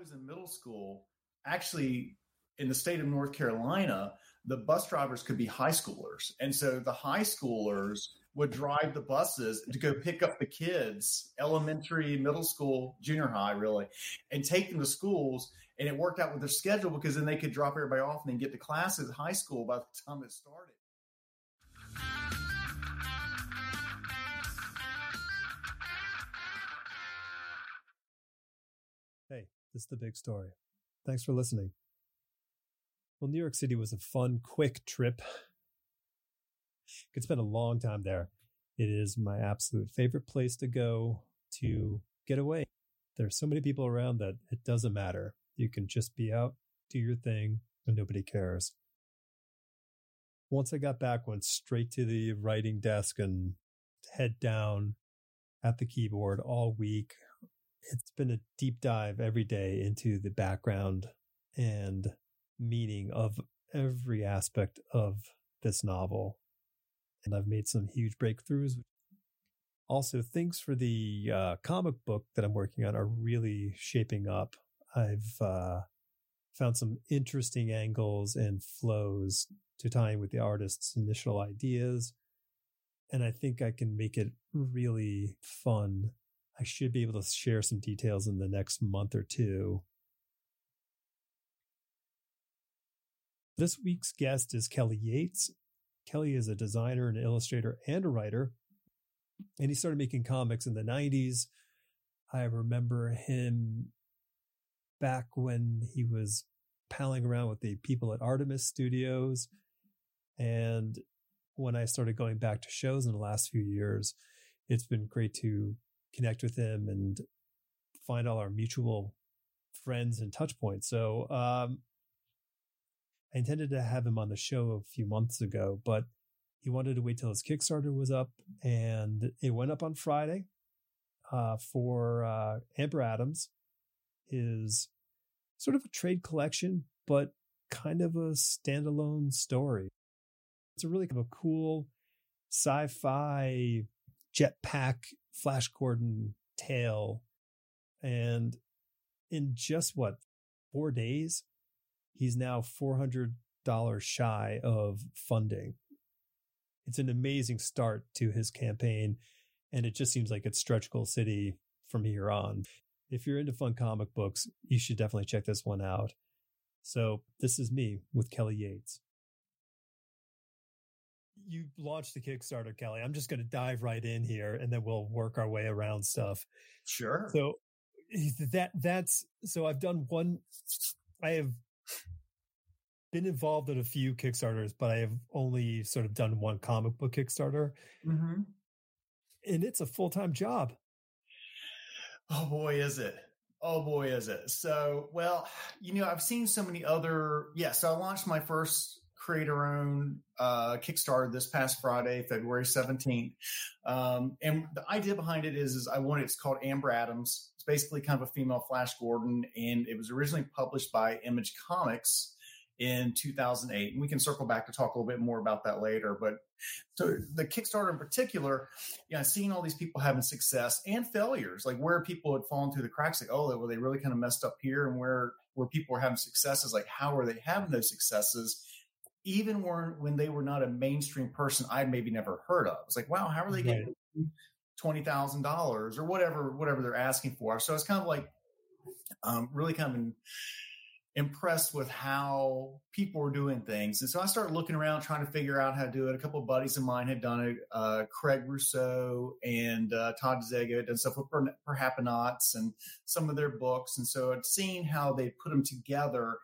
was in middle school, actually in the state of North Carolina, the bus drivers could be high schoolers. And so the high schoolers would drive the buses to go pick up the kids, elementary, middle school, junior high, really, and take them to schools. And it worked out with their schedule because then they could drop everybody off and then get to classes high school by the time it started. This is the big story. Thanks for listening. Well, New York City was a fun, quick trip. Could spend a long time there. It is my absolute favorite place to go to get away. There's so many people around that it doesn't matter. You can just be out, do your thing, and nobody cares. Once I got back, went straight to the writing desk and head down at the keyboard all week. It's been a deep dive every day into the background and meaning of every aspect of this novel. And I've made some huge breakthroughs. Also, things for the uh, comic book that I'm working on are really shaping up. I've uh, found some interesting angles and flows to tie in with the artist's initial ideas. And I think I can make it really fun. I should be able to share some details in the next month or two. This week's guest is Kelly Yates. Kelly is a designer, an illustrator, and a writer. And he started making comics in the 90s. I remember him back when he was palling around with the people at Artamus Studios. And when I started going back to shows in the last few years, it's been great to connect with him and find all our mutual friends and touch points. So, um, I intended to have him on the show a few months ago, but he wanted to wait till his Kickstarter was up, and it went up on Friday uh, for uh, Amber Atoms, his sort of a trade collection, but kind of a standalone story. It's a really kind of a cool sci-fi jetpack Flash Gordon tale, and in just what four days, He's now $400 shy of funding. It's an amazing start to his campaign, and it just seems like it's stretch goal city from here on. If you're into fun comic books, you should definitely check this one out. So, this is me with Kelly Yates. You launched the Kickstarter, Kelly. I'm just going to dive right in here and then we'll work our way around stuff. Sure. So, that that's so I've done one I have been involved in a few Kickstarters, but I have only sort of done one comic book Kickstarter. Mm-hmm. And it's a full time job. Oh boy, is it. Oh boy, is it. So, well, you know, I've seen so many other. Yeah, so I launched my first creator owned uh, Kickstarter this past Friday, February 17th. Um, and the idea behind it is, is I wanted, it's called Amber Atoms. It's basically kind of a female Flash Gordon, and it was originally published by Image Comics in 2008. And we can circle back to talk a little bit more about that later. But so the Kickstarter in particular, you know, seeing all these people having success and failures, like where people had fallen through the cracks, like, oh, well, they really kind of messed up here. And where, where people were having successes, like how are they having those successes? Even when, when they were not a mainstream person I'd maybe never heard of. It's like, wow, how are they getting twenty thousand dollars or whatever, whatever they're asking for? So it's kind of like um, really kind of in, impressed with how people were doing things. And so I started looking around trying to figure out how to do it. A couple of buddies of mine had done it. Uh, Craig Rousseau and uh, Todd Dezago had done stuff with per, Perhapanauts and some of their books. And so I'd seen how they put them together.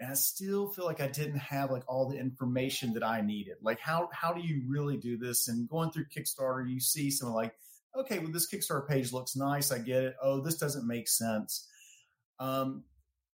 And I still feel like I didn't have like all the information that I needed. Like how how do you really do this? And going through Kickstarter, you see some like, okay, well this Kickstarter page looks nice. I get it. Oh, this doesn't make sense. Um,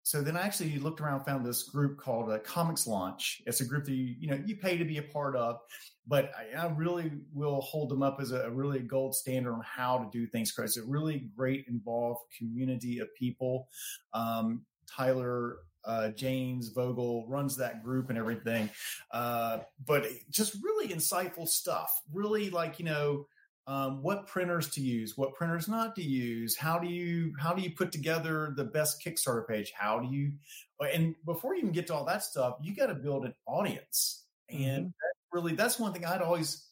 so then I actually looked around, found this group called uh, ComixLaunch. It's a group that you you know you pay to be a part of, but I, I really will hold them up as a, a, really gold standard on how to do things. Because it's a really great involved community of people. Um, Tyler uh, James Vogel runs that group and everything, uh, but just really insightful stuff. Really like you know um, what printers to use, what printers not to use. How do you how do you put together the best Kickstarter page? How do you and before you even get to all that stuff, you got to build an audience, and Mhm. that really that's one thing I'd always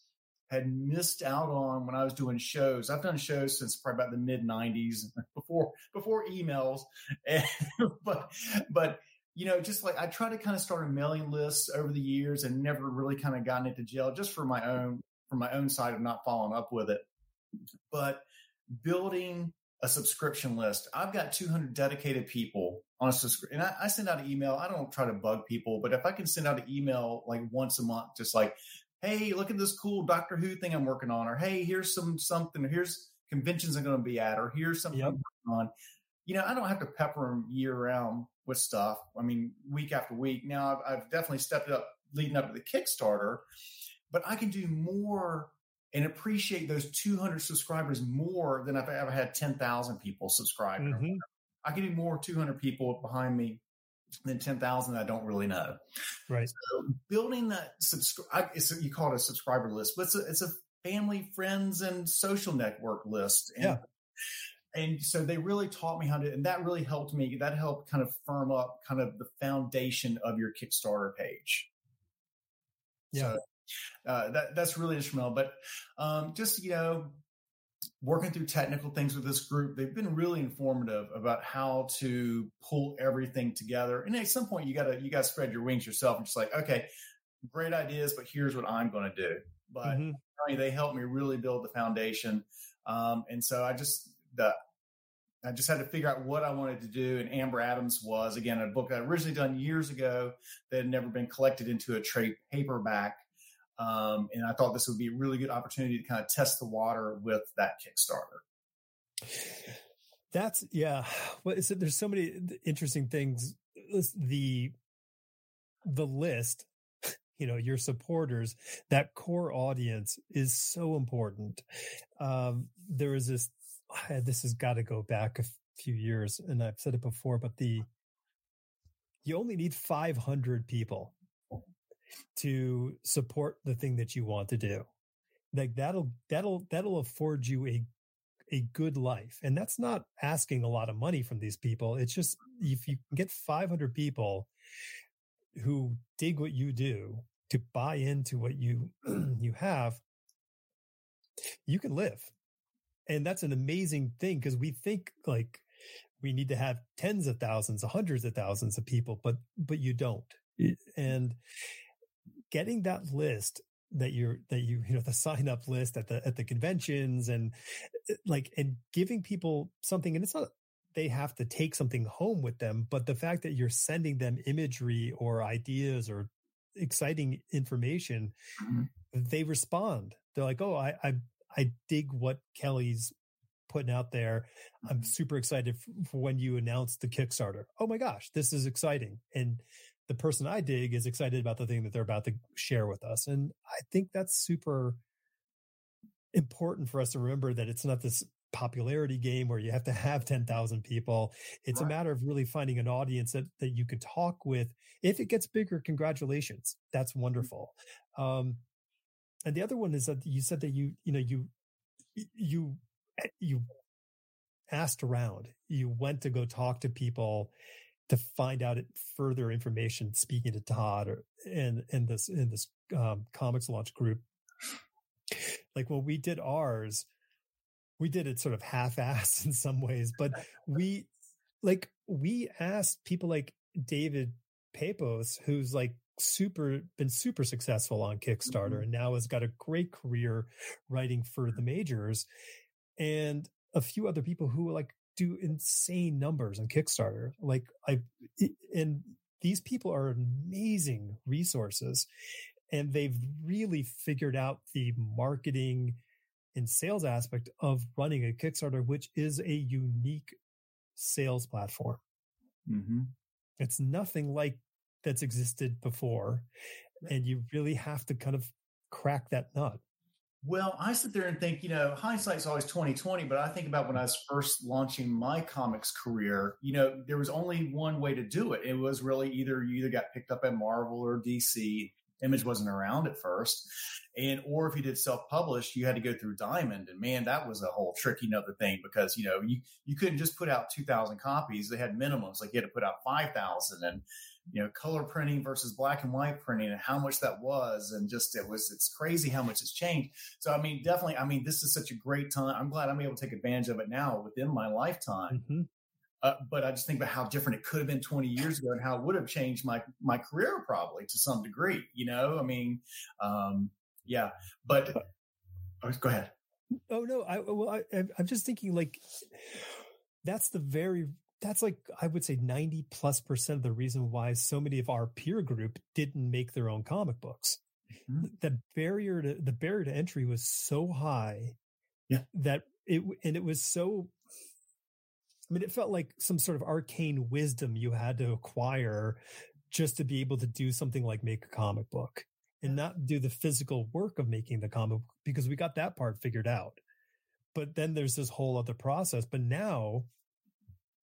had missed out on when I was doing shows. I've done shows since probably about the mid '90s, before before emails, and, but but you know, just like I try to kind of start a mailing list over the years, and never really kind of gotten into jail just for my own for my own side of not following up with it. But building a subscription list, I've got 200 dedicated people on a subscription, and I, I send out an email. I don't try to bug people, but if I can send out an email like once a month, just like, hey, look at this cool Doctor Who thing I'm working on, or hey, here's some something, or here's conventions I'm going to be at, or here's something Yep. I'm working on. You know, I don't have to pepper them year round with stuff. I mean, week after week. Now, I've, I've definitely stepped up leading up to the Kickstarter, but I can do more and appreciate those 200 subscribers more than if I ever had 10,000 people subscribe. Mhm. I can do more 200 people behind me than 10,000 I don't really know. Right. So building that subscribe, you call it a subscriber list, but it's a, it's a family, friends, and social network list. And, Yeah. And so they really taught me how to, and that really helped me. That helped kind of firm up kind of the foundation of your Kickstarter page. Yeah. So, uh, that that's really instrumental. But um, just you know, working through technical things with this group, they've been really informative about how to pull everything together. And at some point, you gotta you gotta spread your wings yourself and just like, okay, great ideas, but here's what I'm going to do. But Mhm. I mean, they helped me really build the foundation. Um, and so I just the I just had to figure out what I wanted to do. And Amber Atoms was again a book I originally done years ago that had never been collected into a trade paperback. Um, and I thought this would be a really good opportunity to kind of test the water with that Kickstarter. That's yeah. Well, it's, there's so many interesting things. The the list, you know, your supporters, that core audience is so important. Um, there is this. This has got to go back a few years, and I've said it before, but the you only need 500 people to support the thing that you want to do. Like that'll that'll that'll afford you a a good life. And that's not asking a lot of money from these people. It's just if you can get 500 people who dig what you do to buy into what you you have, you can live. And that's an amazing thing because we think like we need to have tens of thousands, hundreds of thousands of people, but but you don't. And getting that list that you're that you you know the sign up list at the at the conventions and uh, like and giving people something and it's not they have to take something home with them but the fact that you're sending them imagery or ideas or exciting information Mhm. they respond they're like oh i i i dig what kelly's putting out there i'm Mhm. super excited for when you announce the kickstarter oh my gosh this is exciting and the person I dig is excited about the thing that they're about to share with us. And I think that's super important for us to remember that it's not this popularity game where you have to have 10,000 people. It's a matter of really finding an audience that, that you could talk with. If it gets bigger, congratulations. That's wonderful. Um, and the other one is that you said that you, you know, you, you, you asked around, you went to go talk to people to find out further information speaking to Todd or in in this in this um, ComixLaunch group. Like when we did ours, we did it sort of half-assed in some ways, but we like we asked people like David Pepose, who's like super been super successful on Kickstarter Mhm. and now has got a great career writing for the majors, and a few other people who were like do insane numbers on Kickstarter. Like I, and these people are amazing resources and they've really figured out the marketing and sales aspect of running a Kickstarter, which is a unique sales platform. Mhm. It's nothing like that's existed before. And you really have to kind of crack that nut. Well, I sit there and think, you know, hindsight's always twenty twenty. But I think about when I was first launching my comics career. You know, there was only one way to do it. It was really either you either got picked up at Marvel or DC Image wasn't around at first. And, or if you did self publish, you had to go through Diamond. And man, that was a whole tricky another thing because, you know, you, you couldn't just put out 2000 copies. They had minimums. Like you had to put out 5,000 and, you know, color printing versus black and white printing and how much that was. And just, it was, it's crazy how much it's changed. So, I mean, definitely, I mean, this is such a great time. I'm glad I'm able to take advantage of it now within my lifetime. Mm-hmm. Uh, but I just think about how different it could have been 20 years ago and how it would have changed my my career probably to some degree. You know, I mean, um, yeah. But oh, go ahead. Oh no, I well, I, I'm just thinking like that's the very that's like I would say 90 plus percent of the reason why so many of our peer group didn't make their own comic books. Mm-hmm. The barrier to the barrier to entry was so high yeah. that it and it was so I mean, it felt like some sort of arcane wisdom you had to acquire just to be able to do something like make a comic book and not do the physical work of making the comic book because we got that part figured out. But then there's this whole other process. But now,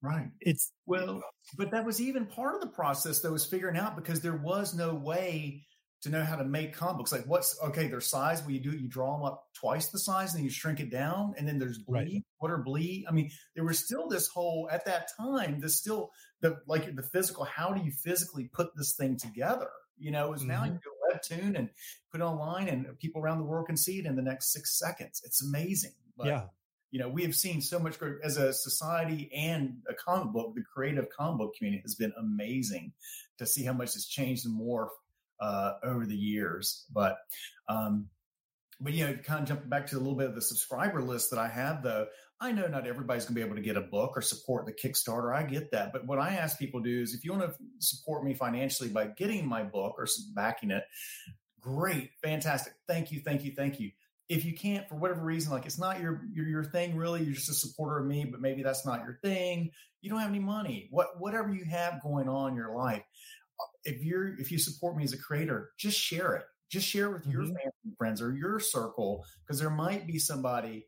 right, it's well, but that was even part of the process that was figuring out because there was no way to know how to make comic books. Like what's okay, their size, what you do, you draw them up twice the size and then you shrink it down. And then there's bleed. Right. What are bleed? I mean, there was still this whole at that time, there's still the like the physical, how do you physically put this thing together? You know, is mm-hmm. now you go webtoon and put it online and people around the world can see it in the next six seconds. It's amazing. But, yeah. You know, we have seen so much as a society and a comic book. The creative comic book community has been amazing to see how much it's changed and morphed uh, over the years. But um, but you know, kind of jumping back to a little bit of the subscriber list that I have, though, I know not everybody's going to be able to get a book or support the Kickstarter. I get that, but what I ask people to do is, if you want to support me financially by getting my book or backing it, great, fantastic, thank you, thank you, thank you. If you can't, for whatever reason, like it's not your your, your thing, really, you're just a supporter of me, but maybe that's not your thing. You don't have any money. What whatever you have going on in your life, if you're if you support me as a creator, just share it. Just share it with mm-hmm. your family and friends or your circle because there might be somebody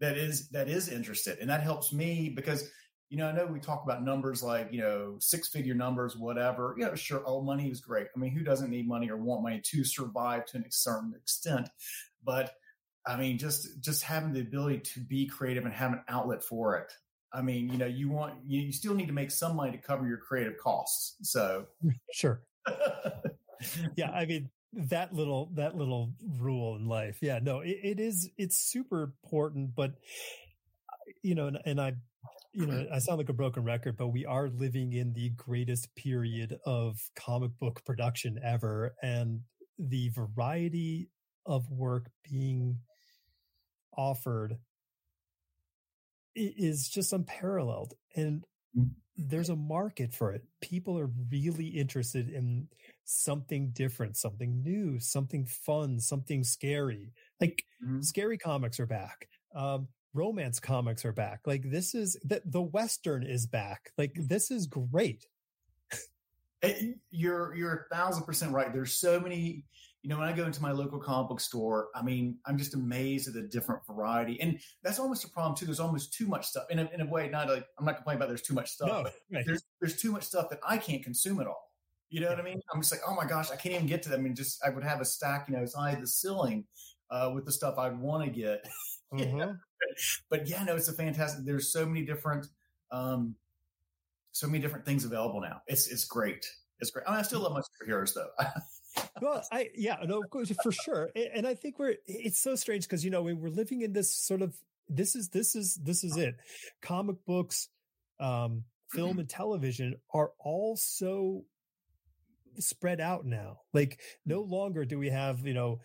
that is that is interested, and that helps me because you know I know we talk about numbers like you know six figure numbers, whatever. You know, sure, oh, money is great. I mean, who doesn't need money or want money to survive to a certain extent? But I mean, just just having the ability to be creative and have an outlet for it I mean, you know, you want you, you still need to make some money to cover your creative costs. So mm, sure. yeah, I mean that little that little rule in life. Yeah, no, it, it is it's super important, but you know, and, and I you know, I sound like a broken record, but we are living in the greatest period of comic book production ever. And the variety of work being offered is just unparalleled. And mm. there's a market for it. People are really interested in something different, something new, something fun, something scary. Like mm-hmm. scary comics are back. Um, romance comics are back. Like this is the, the Western is back. Like this is great. You're, you're a thousand percent right. There's so many, you know, when I go into my local comic book store, I mean, I'm just amazed at the different variety. And that's almost a problem too. There's almost too much stuff in a, in a way, not like, I'm not complaining about there's too much stuff, no, right. there's, there's too much stuff that I can't consume at all. You know what I mean? I'm just like, oh my gosh, I can't even get to them. I mean, just, I would have a stack, you know, as high as the ceiling, uh, with the stuff I'd want to get. Mm-hmm. But yeah, no, it's a fantastic, there's so many different, um, so many different things available now. It's, it's great. It's great. I, mean, I still love my superheroes though. well, I yeah, no, of course, for sure. And I think we're it's so strange because you know we're living in this sort of this is this is this is it. Comic books, um, film and television are all so spread out now. Like no longer do we have you know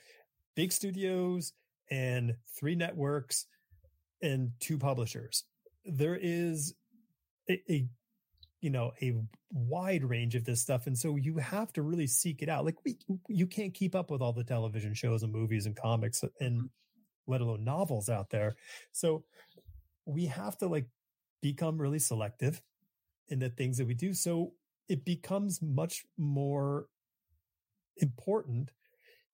big studios and three networks and two publishers. There is a, a you know a wide range of this stuff and so you have to really seek it out like we, you can't keep up with all the television shows and movies and comics and mm-hmm. let alone novels out there so we have to like become really selective in the things that we do so it becomes much more important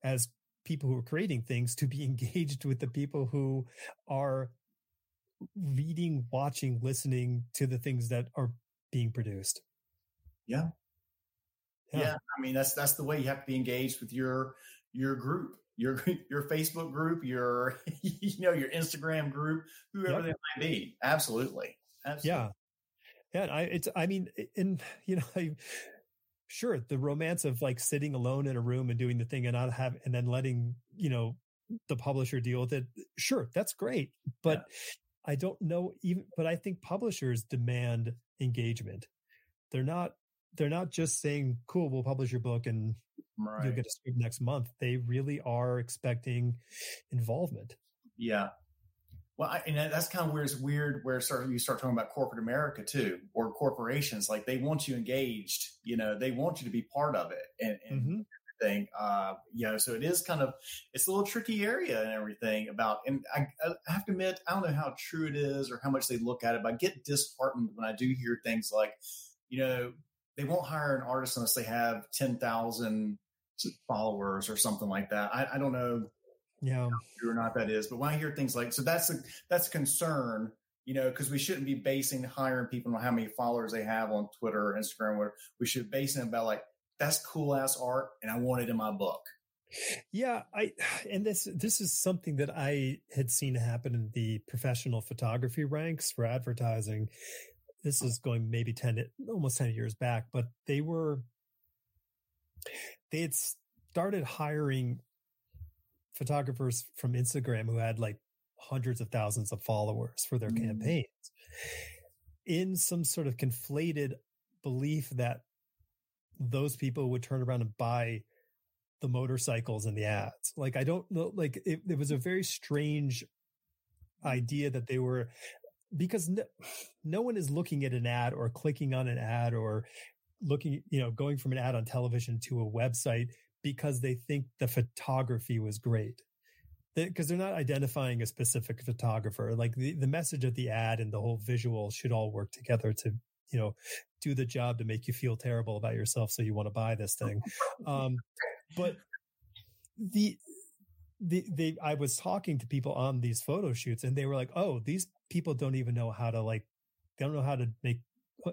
as people who are creating things to be engaged with the people who are reading watching listening to the things that are being produced. Yeah. Yeah. yeah. I mean that's that's the way you have to be engaged with your your group, your your Facebook group, your you know your Instagram group, whoever yep. they might be. Absolutely. Absolutely. Yeah. Yeah, I it's I mean, in you know, I, sure the romance of like sitting alone in a room and doing the thing and not have and then letting you know the publisher deal with it. Sure, that's great, but yeah. I don't know even. But I think publishers demand engagement. They're not. They're not just saying, "Cool, we'll publish your book and right. you'll get a script next month." They really are expecting involvement. Yeah, well, I, and that's kind of where it's weird where start, you start talking about corporate America too, or corporations. Like they want you engaged, you know, they want you to be part of it and, and mm-hmm. Everything. Uh, you know, so it is kind of, it's a little tricky area and everything about, and I, I have to admit, I don't know how true it is or how much they look at it, but I get disheartened when I do hear things like, you know, they won't hire an artist unless they have 10,000 followers or something like that. I, I don't know yeah true or not that is but when i hear things like so that's a that's a concern you know because we shouldn't be basing hiring people on how many followers they have on twitter or instagram where we should base it about like that's cool ass art and i want it in my book yeah i and this this is something that i had seen happen in the professional photography ranks for advertising this is going maybe 10 almost 10 years back but they were they had started hiring photographers from Instagram who had like hundreds of thousands of followers for their mm. campaigns in some sort of conflated belief that those people would turn around and buy the motorcycles and the ads. Like, I don't know, like, it, it was a very strange idea that they were because no, no one is looking at an ad or clicking on an ad or looking, you know, going from an ad on television to a website because they think the photography was great because they, are not identifying a specific photographer like the, the message of the ad and the whole visual should all work together to you know do the job to make you feel terrible about yourself so you want to buy this thing um, but the the they i was talking to people on these photo shoots and they were like oh these people don't even know how to like they don't know how to make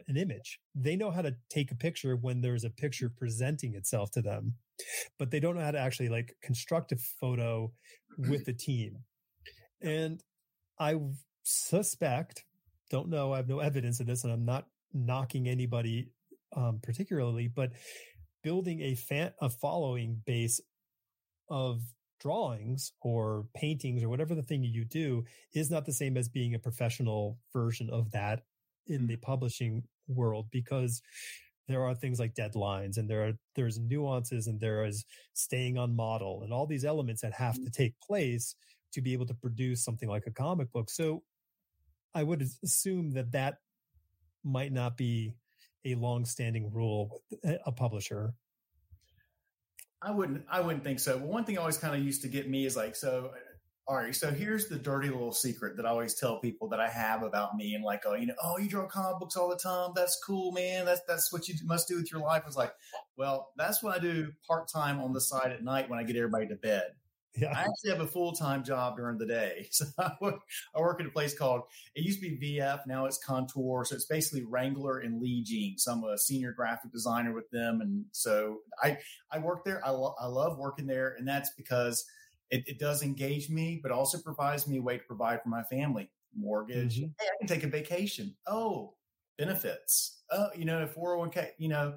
an image. They know how to take a picture when there's a picture presenting itself to them, but they don't know how to actually like construct a photo with the team. And I suspect, don't know, I have no evidence of this, and I'm not knocking anybody um, particularly, but building a fan, a following base of drawings or paintings or whatever the thing you do is not the same as being a professional version of that in the publishing world because there are things like deadlines and there are there's nuances and there is staying on model and all these elements that have to take place to be able to produce something like a comic book. So i would assume that that might not be a long-standing rule with a publisher i wouldn't i wouldn't think so one thing always kind of used to get me is like so uh, all right, so here's the dirty little secret that I always tell people that I have about me, and like, oh, you know, oh, you draw comic books all the time. That's cool, man. That's that's what you must do with your life. It's like, well, that's what I do part time on the side at night when I get everybody to bed. Yeah. I actually have a full time job during the day. So I work, I work at a place called, it used to be VF, now it's Kontoor. So it's basically Wrangler and Lee Jeans. I'm a senior graphic designer with them. And so I, I work there. I, lo- I love working there. And that's because it, it, does engage me, but also provides me a way to provide for my family. Mortgage. Mm-hmm. Hey, I can take a vacation. Oh, benefits. Oh, you know, 401k, you know,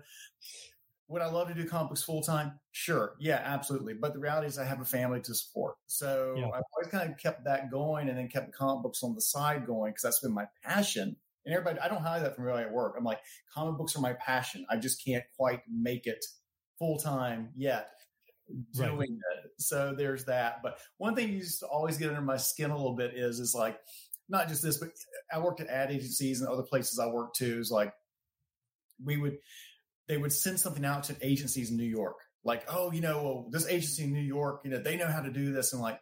would I love to do comics full time? Sure. Yeah, absolutely. But the reality is I have a family to support. So yeah. I've always kind of kept that going and then kept comic books on the side going because that's been my passion. And everybody, I don't hide that from everybody at work. I'm like, comic books are my passion. I just can't quite make it full time yet doing right. it. So there's that. But one thing you used to always get under my skin a little bit is is like not just this, but I worked at ad agencies and other places I worked too. Is like we would they would send something out to agencies in New York, like, oh, you know, well, this agency in New York, you know, they know how to do this, and like,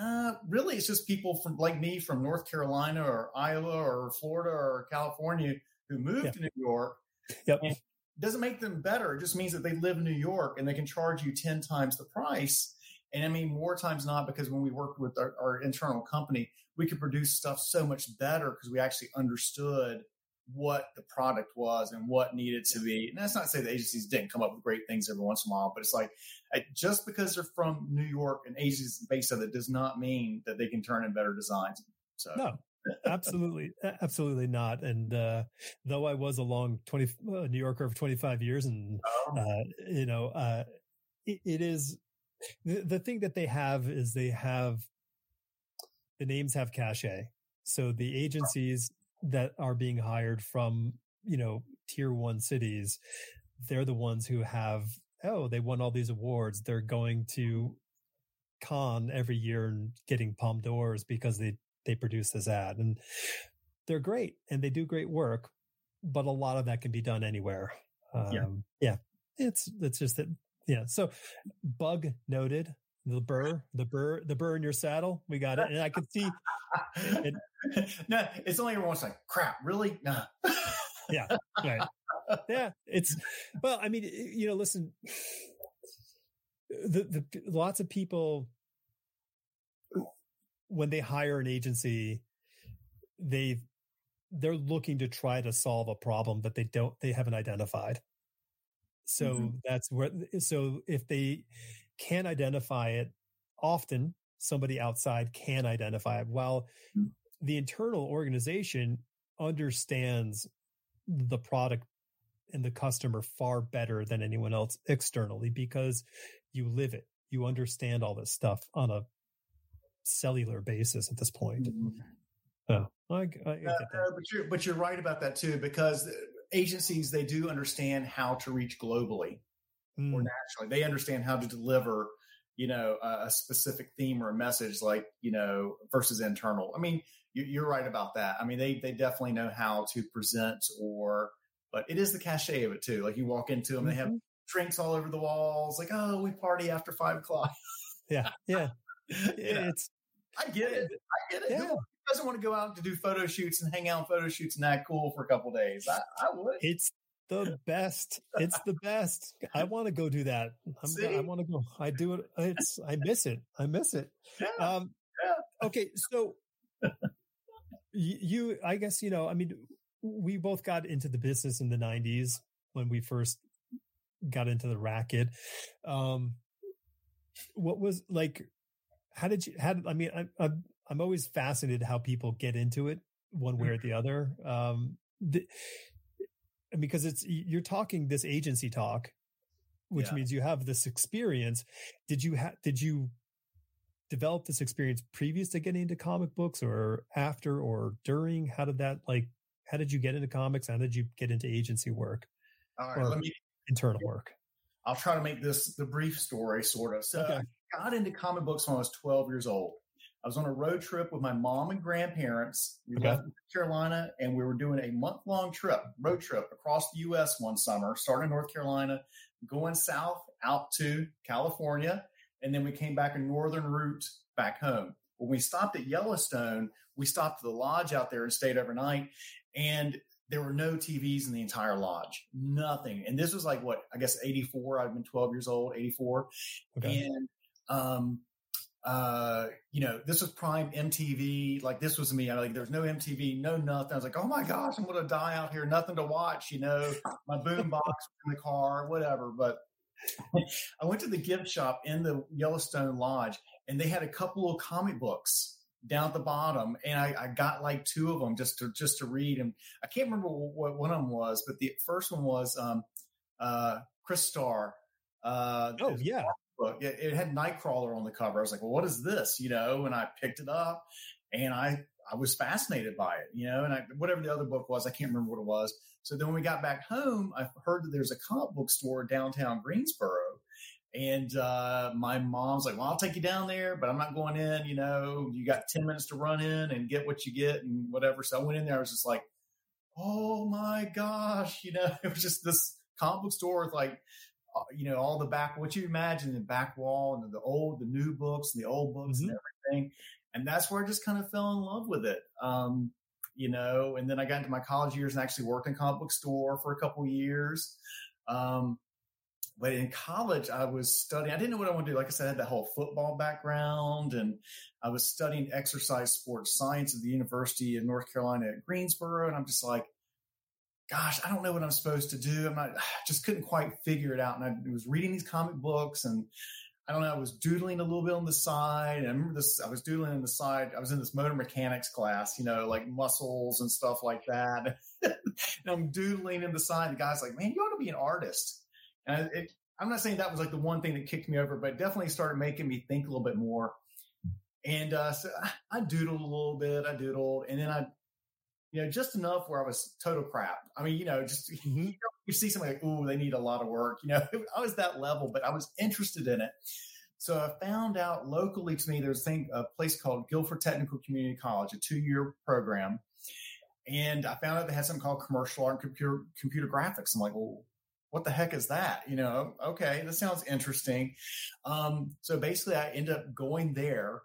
uh, really, it's just people from like me from North Carolina or Iowa or Florida or California who moved yeah. to New York. Yep. And doesn't make them better. It just means that they live in New York and they can charge you 10 times the price. And I mean, more times not because when we worked with our, our internal company, we could produce stuff so much better because we actually understood what the product was and what needed to be. And that's not to say the agencies didn't come up with great things every once in a while, but it's like just because they're from New York and agencies based on it does not mean that they can turn in better designs. So no, absolutely, absolutely not. And uh, though I was a long twenty uh, New Yorker for twenty five years, and oh. uh, you know, uh, it, it is the, the thing that they have is they have the names have cachet. So the agencies that are being hired from, you know, tier one cities, they're the ones who have, oh, they won all these awards. They're going to Cannes every year and getting palm d'ors because they, they produce this ad and they're great and they do great work, but a lot of that can be done anywhere. Um, yeah. yeah. It's, it's just that, yeah. So bug noted the burr, the burr, the burr in your saddle. We got it, and I could see. It, no, it's only everyone's like, "Crap, really?" Nah. yeah, right. Yeah, it's well. I mean, you know, listen. The the lots of people when they hire an agency, they they're looking to try to solve a problem that they don't they haven't identified. So mm-hmm. that's where so if they can identify it often somebody outside can identify it while hmm. The internal organization understands the product and the customer far better than anyone else externally because you live it you understand all this stuff on a cellular basis at this point mm-hmm. oh I, I, I uh, but you're but you're right about that too because agencies they do understand how to reach globally mm. or nationally. They understand how to deliver, you know, a, a, specific theme or a message like, you know, versus internal. I mean, you, are right about that. I mean, they, they definitely know how to present or, but it is the cachet of it too. Like you walk into them, mm-hmm. they have mm-hmm. drinks all over the walls. Like, oh, we party after five o'clock. yeah. Yeah. yeah. It's, I get it. I get it. Yeah. Who doesn't want to go out to do photo shoots and hang out photo shoots and act cool for a couple days? I, I would. It's the best. It's the best. I want to go do that. I'm, i want to go. I do it. It's. I miss it. I miss it. Yeah. Um, yeah. Okay, so you, I guess you know. I mean, we both got into the business in the '90s when we first got into the racket. Um, what was like? How did you? How did I mean? I, I'm I'm always fascinated how people get into it one way or the other. Um, the, because it's you're talking this agency talk which yeah. means you have this experience did you have did you develop this experience previous to getting into comic books or after or during how did that like how did you get into comics how did you get into agency work all right let me internal work i'll try to make this the brief story sort of so okay. i got into comic books when i was 12 years old I was on a road trip with my mom and grandparents. We okay. left North Carolina and we were doing a month long trip, road trip across the U.S. one summer, starting in North Carolina, going south out to California. And then we came back a northern route back home. When we stopped at Yellowstone, we stopped at the lodge out there and stayed overnight. And there were no TVs in the entire lodge, nothing. And this was like what I guess 84. I've been 12 years old, 84. Okay. And um, uh, you know, this was prime MTV. Like this was me. I like there's no MTV, no nothing. I was like, oh my gosh, I'm gonna die out here, nothing to watch. You know, my boom box in the car, whatever. But I went to the gift shop in the Yellowstone Lodge, and they had a couple of comic books down at the bottom, and I, I got like two of them just to just to read. And I can't remember what one of them was, but the first one was um, uh, Chris Starr. Uh, oh yeah, book. It, it, had Nightcrawler on the cover. I was like, well, what is this? You know, and I picked it up and I, I was fascinated by it, you know, and I, whatever the other book was, I can't remember what it was. So then when we got back home, I heard that there's a comic book store downtown Greensboro. And uh, my mom's like, well, I'll take you down there, but I'm not going in. You know, you got 10 minutes to run in and get what you get and whatever. So I went in there. I was just like, oh my gosh, you know, it was just this comic book store with like uh, you know, all the back, what you imagine the back wall and the old, the new books and the old books mm-hmm. and everything. And that's where I just kind of fell in love with it. Um, you know, and then I got into my college years and actually worked in comic book store for a couple years. Um, but in college, I was studying. I didn't know what I wanted to do. Like I said, I had that whole football background, and I was studying exercise sports science at the University of North Carolina at Greensboro. And I'm just like, gosh, I don't know what I'm supposed to do. I'm not, I just couldn't quite figure it out. And I was reading these comic books and I don't know, I was doodling a little bit on the side. And I remember this, I was doodling on the side. I was in this motor mechanics class, you know, like muscles and stuff like that. and I'm doodling in the side. The guy's like, man, you ought to be an artist. And it, I'm not saying that was like the one thing that kicked me over, but definitely started making me think a little bit more. And uh, so I doodled a little bit, I doodled, and then I, you know, just enough where I was total crap. I mean, you know, just mm-hmm. you, know, you, see somebody like, oh, they need a lot of work. You know, I was that level, but I was interested in it. So I found out locally to me there's a, thing, a place called Guilford Technical Community College, a two-year program, and I found out they had something called commercial art and computer computer graphics. I'm like, well, what the heck is that? You know, okay, that sounds interesting. Um, so basically, I end up going there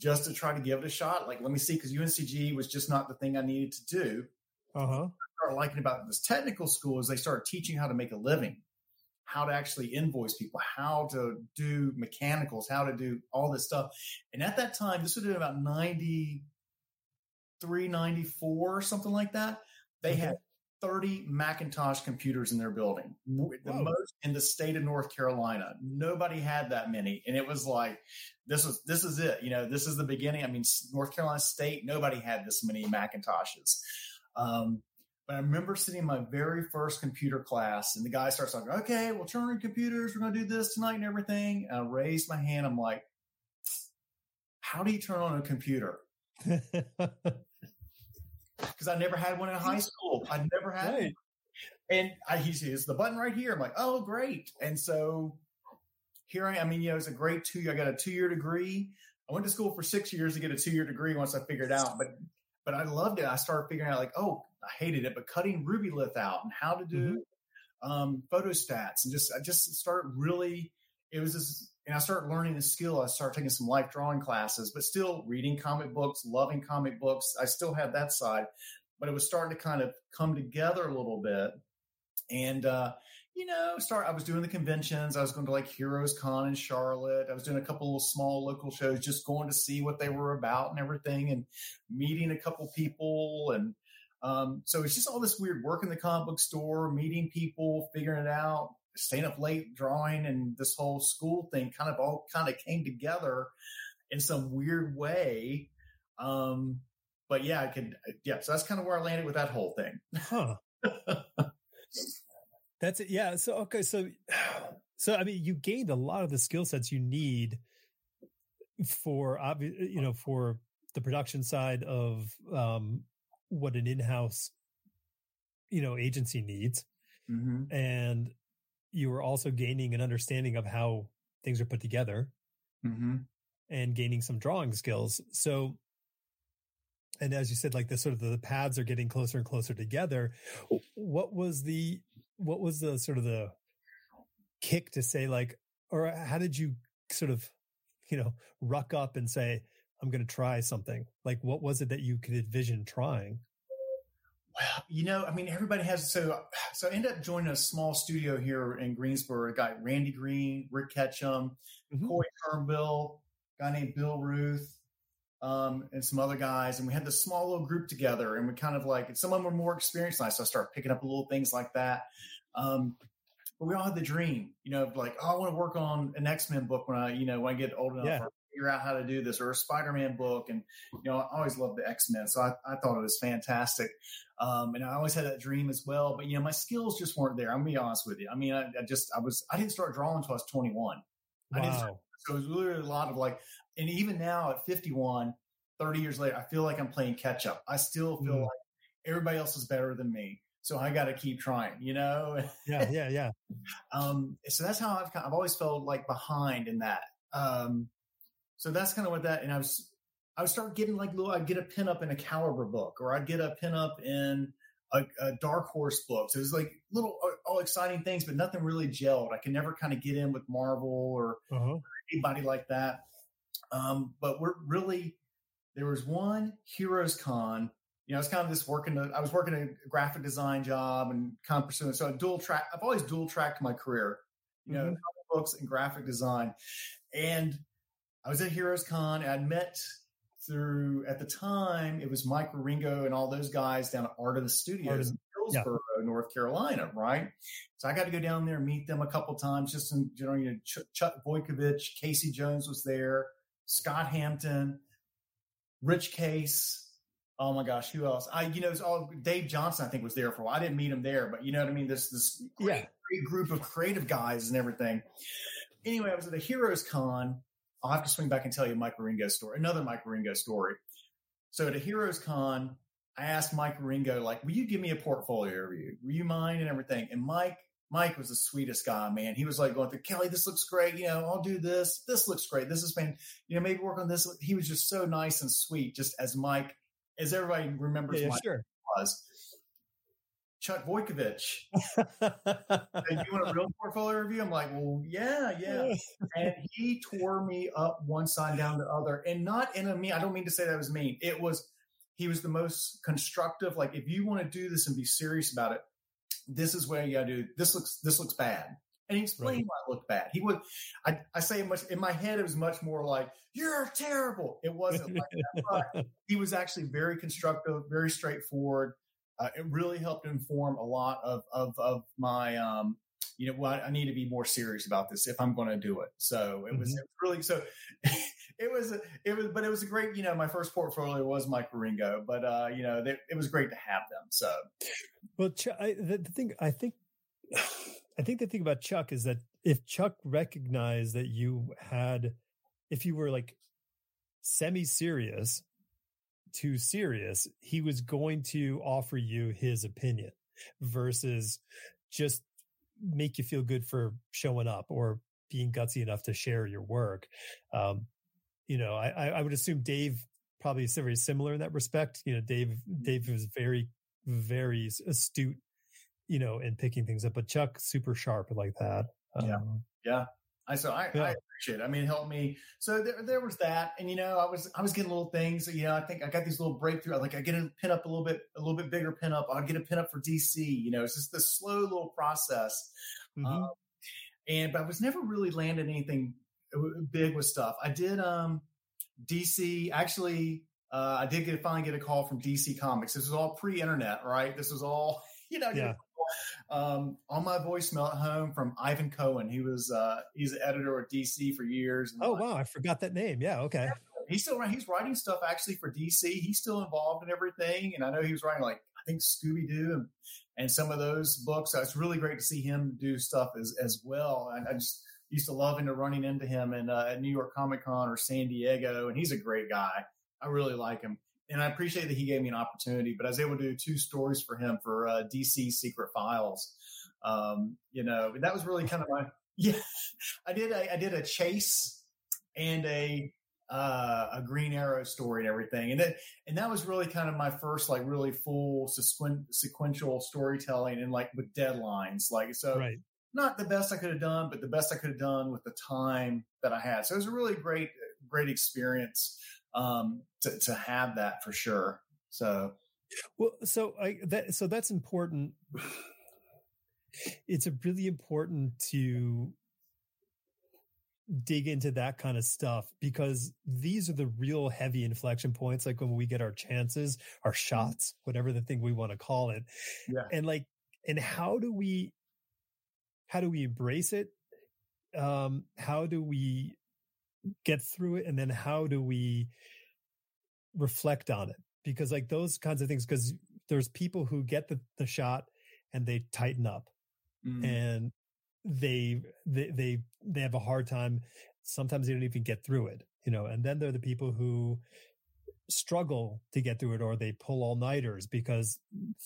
just to try to give it a shot. Like, let me see, because UNCG was just not the thing I needed to do. Uh huh. Started liking about this technical school is they started teaching how to make a living, how to actually invoice people, how to do mechanicals, how to do all this stuff. And at that time, this would have been about 93, 94, something like that. They okay. had 30 Macintosh computers in their building, the Whoa. most in the state of North Carolina. Nobody had that many. And it was like, this was, this is it. You know, this is the beginning. I mean, North Carolina state, nobody had this many Macintoshes. Um, but I remember sitting in my very first computer class and the guy starts talking, okay, well, turn on computers. We're going to do this tonight and everything. And I raised my hand. I'm like, how do you turn on a computer? because I never had one in high school. I never had right. And I, he says, the button right here. I'm like, oh, great. And so here I am. I mean, you know, it's a great two. year, I got a two year degree. I went to school for six years to get a two year degree once I figured out, but, but I loved it. I started figuring out like, oh, I hated it, but cutting Rubylith out and how to do mm-hmm. um, photostats and just, I just started really, it was this and I started learning the skill. I started taking some life drawing classes, but still reading comic books, loving comic books. I still had that side, but it was starting to kind of come together a little bit. And, uh, you know, start, I was doing the conventions. I was going to like Heroes Con in Charlotte. I was doing a couple of small local shows, just going to see what they were about and everything and meeting a couple people. And, um, so it's just all this weird work in the comic book store, meeting people, figuring it out staying up late drawing and this whole school thing kind of all kind of came together in some weird way. Um, but yeah, I could, yeah. So that's kind of where I landed with that whole thing. Huh. that's it. Yeah. So, okay. So, so, I mean, you gained a lot of the skill sets you need for, obvious, you know, for the production side of, um, what an in-house, you know, agency needs. Mm-hmm. And you were also gaining an understanding of how things are put together mm-hmm. and gaining some drawing skills. So, and as you said, like the sort of the paths are getting closer and closer together. What was the, what was the sort of the kick to say like, or how did you sort of, you know, ruck up and say, I'm going to try something? Like, what was it that you could envision trying? Well, you know, I mean, everybody has so so I ended up joining a small studio here in Greensboro. Got Randy Green, Rick Ketcham, mm-hmm. Corey Turnbull, guy named Bill Ruth, um, and some other guys, and we had this small little group together, and we kind of like some of them were more experienced than I, so I started picking up little things like that. Um, but we all had the dream, you know, like, oh, I want to work on an X Men book when I, you know, when I get old enough. Yeah figure out how to do this or a Spider-Man book. And, you know, I always loved the X-Men. So I, I thought it was fantastic. Um, and I always had that dream as well, but you know, my skills just weren't there. I'm gonna be honest with you. I mean, I, I just, I was, I didn't start drawing until I was 21. Wow. I didn't start, so it was really a lot of like, and even now at 51, 30 years later, I feel like I'm playing catch up. I still feel mm. like everybody else is better than me. So I got to keep trying, you know? Yeah, yeah, yeah. um, so that's how I've, I've always felt like behind in that. Um, so that's kind of what that, and I was, I would start getting like little, I'd get a pin up in a caliber book or I'd get a pin up in a, a dark horse book. So it was like little, uh, all exciting things, but nothing really gelled. I could never kind of get in with Marvel or uh-huh. anybody like that. Um, but we're really, there was one Heroes Con. You know, it's kind of this working. I was working a graphic design job and kind of pursuing. So I dual track. I've always dual tracked my career. You know, mm-hmm. books and graphic design. And I was at Heroes Con. I'd met through at the time it was Mike Wieringo and all those guys down at Artamus Studios. Of, Hillsborough, yeah. North Carolina, right? So I got to go down there and meet them a couple times. Just in, general, you know Ch- Chuck Wojtkiewicz, Casey Jones was there, Scott Hampton, Rich Case. Oh my gosh, who else? I, you know, it's all Dave Johnson. I think was there for a while. I didn't meet him there, but you know what I mean. This this great, yeah. great group of creative guys and everything. Anyway, I was at the Heroes Con. I'll have to swing back and tell you Mike Wieringo story, another Mike Wieringo story. So at a Heroes Con, I asked Mike Wieringo, like, will you give me a portfolio review? Will you mind and everything? And Mike, Mike was the sweetest guy, man. He was like going through, Kelly, this looks great. You know, I'll do this. This looks great. This has been, you know, maybe work on this. He was just so nice and sweet, just as Mike, as everybody remembers yeah, Mike sure. was. Chuck Wojtkiewicz. and you want a real portfolio review? I'm like, well, yeah, yeah. and he tore me up one side down the other, and not in a mean. I don't mean to say that was mean. It was. He was the most constructive. Like, if you want to do this and be serious about it, this is where you got to do. This looks. This looks bad. And he explained right. why it looked bad. He would. I, I say much in my head. It was much more like you're terrible. It wasn't like that. But he was actually very constructive, very straightforward uh, it really helped inform a lot of of, of my um, you know what I need to be more serious about this if I'm going to do it. So it was, mm-hmm. it was really so. it was it was, but it was a great. You know, my first portfolio was Mike Wieringo, but uh, you know, they, it was great to have them. So, well, I, the, the thing I think, I think the thing about Chuck is that if Chuck recognized that you had, if you were like semi serious too serious, he was going to offer you his opinion versus just make you feel good for showing up or being gutsy enough to share your work. Um, you know, I, I would assume Dave probably is very similar in that respect. You know, Dave, Dave was very, very astute, you know, in picking things up, but Chuck super sharp like that. Yeah. Um, yeah. I so I, yeah. I appreciate it. I mean, it helped me. So there, there was that, and you know, I was I was getting little things. You know, I think I got these little breakthrough. Like I get a pin up a little bit, a little bit bigger pin up. I'll get a pin up for DC. You know, it's just this slow little process. Mm-hmm. Um, and but I was never really landing anything big with stuff. I did um DC actually. Uh, I did get finally get a call from DC Comics. This was all pre-internet, right? This was all you know. Yeah um, on my voicemail at home from Ivan Cohen. He was uh, he's the editor at DC for years. oh wow, I forgot that name. Yeah, okay. He's still he's writing stuff actually for DC. He's still involved in everything, and I know he was writing like I think Scooby Doo and and some of those books. So it's really great to see him do stuff as as well. And I just used to love into running into him in, uh, at New York Comic Con or San Diego, and he's a great guy. I really like him and I appreciate that he gave me an opportunity. But I was able to do two stories for him for uh, DC Secret Files. Um, you know, that was really kind of my yeah. I did a I did a chase and a uh, a Green Arrow story and everything, and that and that was really kind of my first like really full sequen- sequential storytelling and like with deadlines, like so. Right. Not the best I could have done, but the best I could have done with the time that I had. So it was a really great, great experience um, to, to have that for sure. So, well, so I that so that's important. It's a really important to dig into that kind of stuff because these are the real heavy inflection points like when we get our chances our shots whatever the thing we want to call it yeah. and like and how do we how do we embrace it um how do we get through it and then how do we reflect on it because like those kinds of things because there's people who get the, the shot and they tighten up mm. and they, they they they have a hard time sometimes they don't even get through it you know and then there are the people who struggle to get through it or they pull all nighters because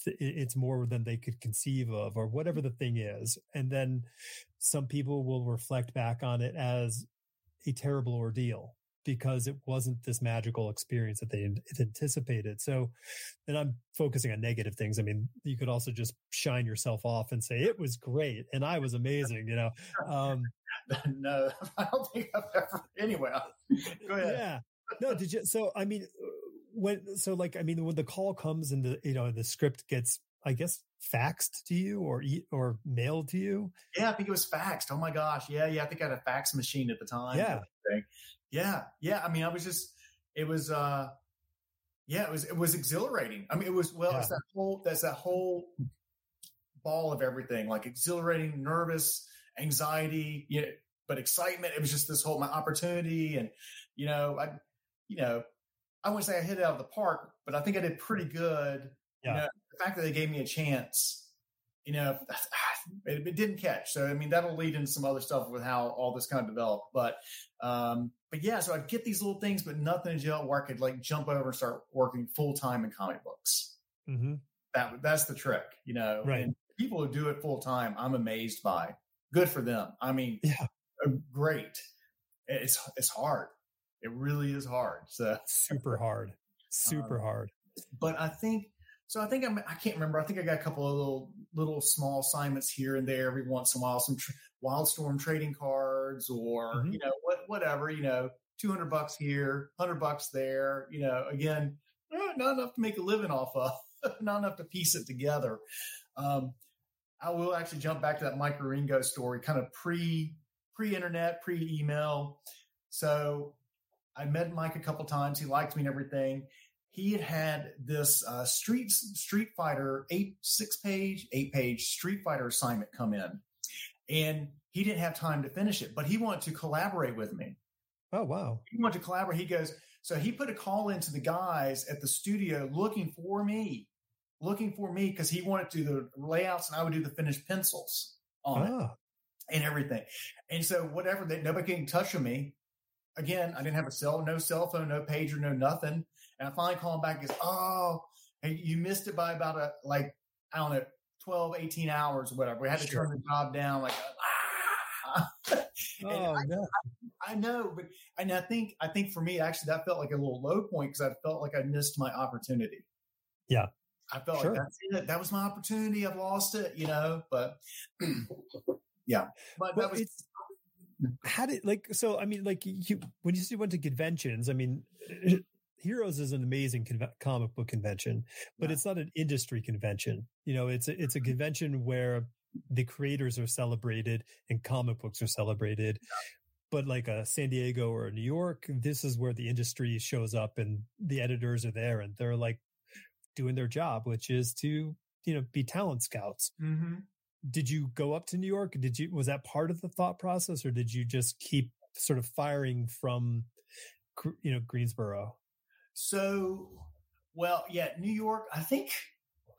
it's more than they could conceive of or whatever the thing is and then some people will reflect back on it as a terrible ordeal because it wasn't this magical experience that they anticipated. So, and I'm focusing on negative things. I mean, you could also just shine yourself off and say it was great and I was amazing. You know, um, no, I don't think I've ever. Anyway, go ahead. Yeah, no. Did you? So, I mean, when so like I mean, when the call comes and the you know the script gets I guess faxed to you or or mailed to you? Yeah, I think it was faxed. Oh my gosh. Yeah, yeah. I think I had a fax machine at the time. Yeah. Yeah. Yeah. I mean, I was just it was uh yeah, it was it was exhilarating. I mean, it was well, yeah. it's that whole that's that whole ball of everything, like exhilarating, nervous, anxiety, you know, but excitement. It was just this whole my opportunity, and you know, I, you know, I wouldn't say I hit it out of the park, but I think I did pretty good. Yeah. You know, the fact that they gave me a chance, you know, it, it, didn't catch. So I mean, that'll lead into some other stuff with how all this kind of developed. But um, but yeah, so I'd get these little things, but nothing in jail where I could like jump over and start working full time in comic books. Mm-hmm. That that's the trick, you know. Right. And people who do it full time, I'm amazed by. Good for them. I mean, Yeah. uh, great. It's it's hard. It really is hard. So, Super hard. Super Um, hard. but I think so. I think I'm. I can't remember. I think I got a couple of little little small assignments here and there every once in a while. Some tr- Wildstorm trading cards, or Mhm. you know what, whatever. You know, two hundred bucks here, hundred bucks there. You know, again, eh, not enough to make a living off of. not enough to piece it together. Um, I will actually jump back to that Mike Wieringo story, kind of pre pre internet, pre email. So I met Mike a couple times. He liked me and everything. He had had this uh, Street Street Fighter eight six page eight page Street Fighter assignment come in, and he didn't have time to finish it, but he wanted to collaborate with me. Oh wow. He wanted to collaborate. He goes, so he put a call into the guys at the studio looking for me, looking for me because he wanted to do the layouts and I would do the finished pencils on it Ah, and everything. And so whatever that nobody can touch on me. Again, I didn't have a cell, no cell phone, no pager, no nothing. And I finally call him back and goes, Oh, hey, you missed it by about a like, I don't know, 12, 18 hours or whatever. We had to Sure. turn the job down like ah. Oh no. I know, but and I think I think for me actually that felt like a little low point because I felt like I missed my opportunity. Yeah. I felt Sure. like that's it. That was my opportunity. I've lost it, you know. But yeah, but Well, that was how did like so i mean like you when you went to conventions i mean heroes is an amazing conve- comic book convention but it's not an industry convention you know it's a, it's a convention where the creators are celebrated and comic books are celebrated but like a san diego or new york this is where the industry shows up and the editors are there and they're like doing their job which is to you know be talent scouts Mhm. did you go up to New York? Did you was that part of the thought process, or did you just keep sort of firing from you know Greensboro? So, well, yeah, New York. I think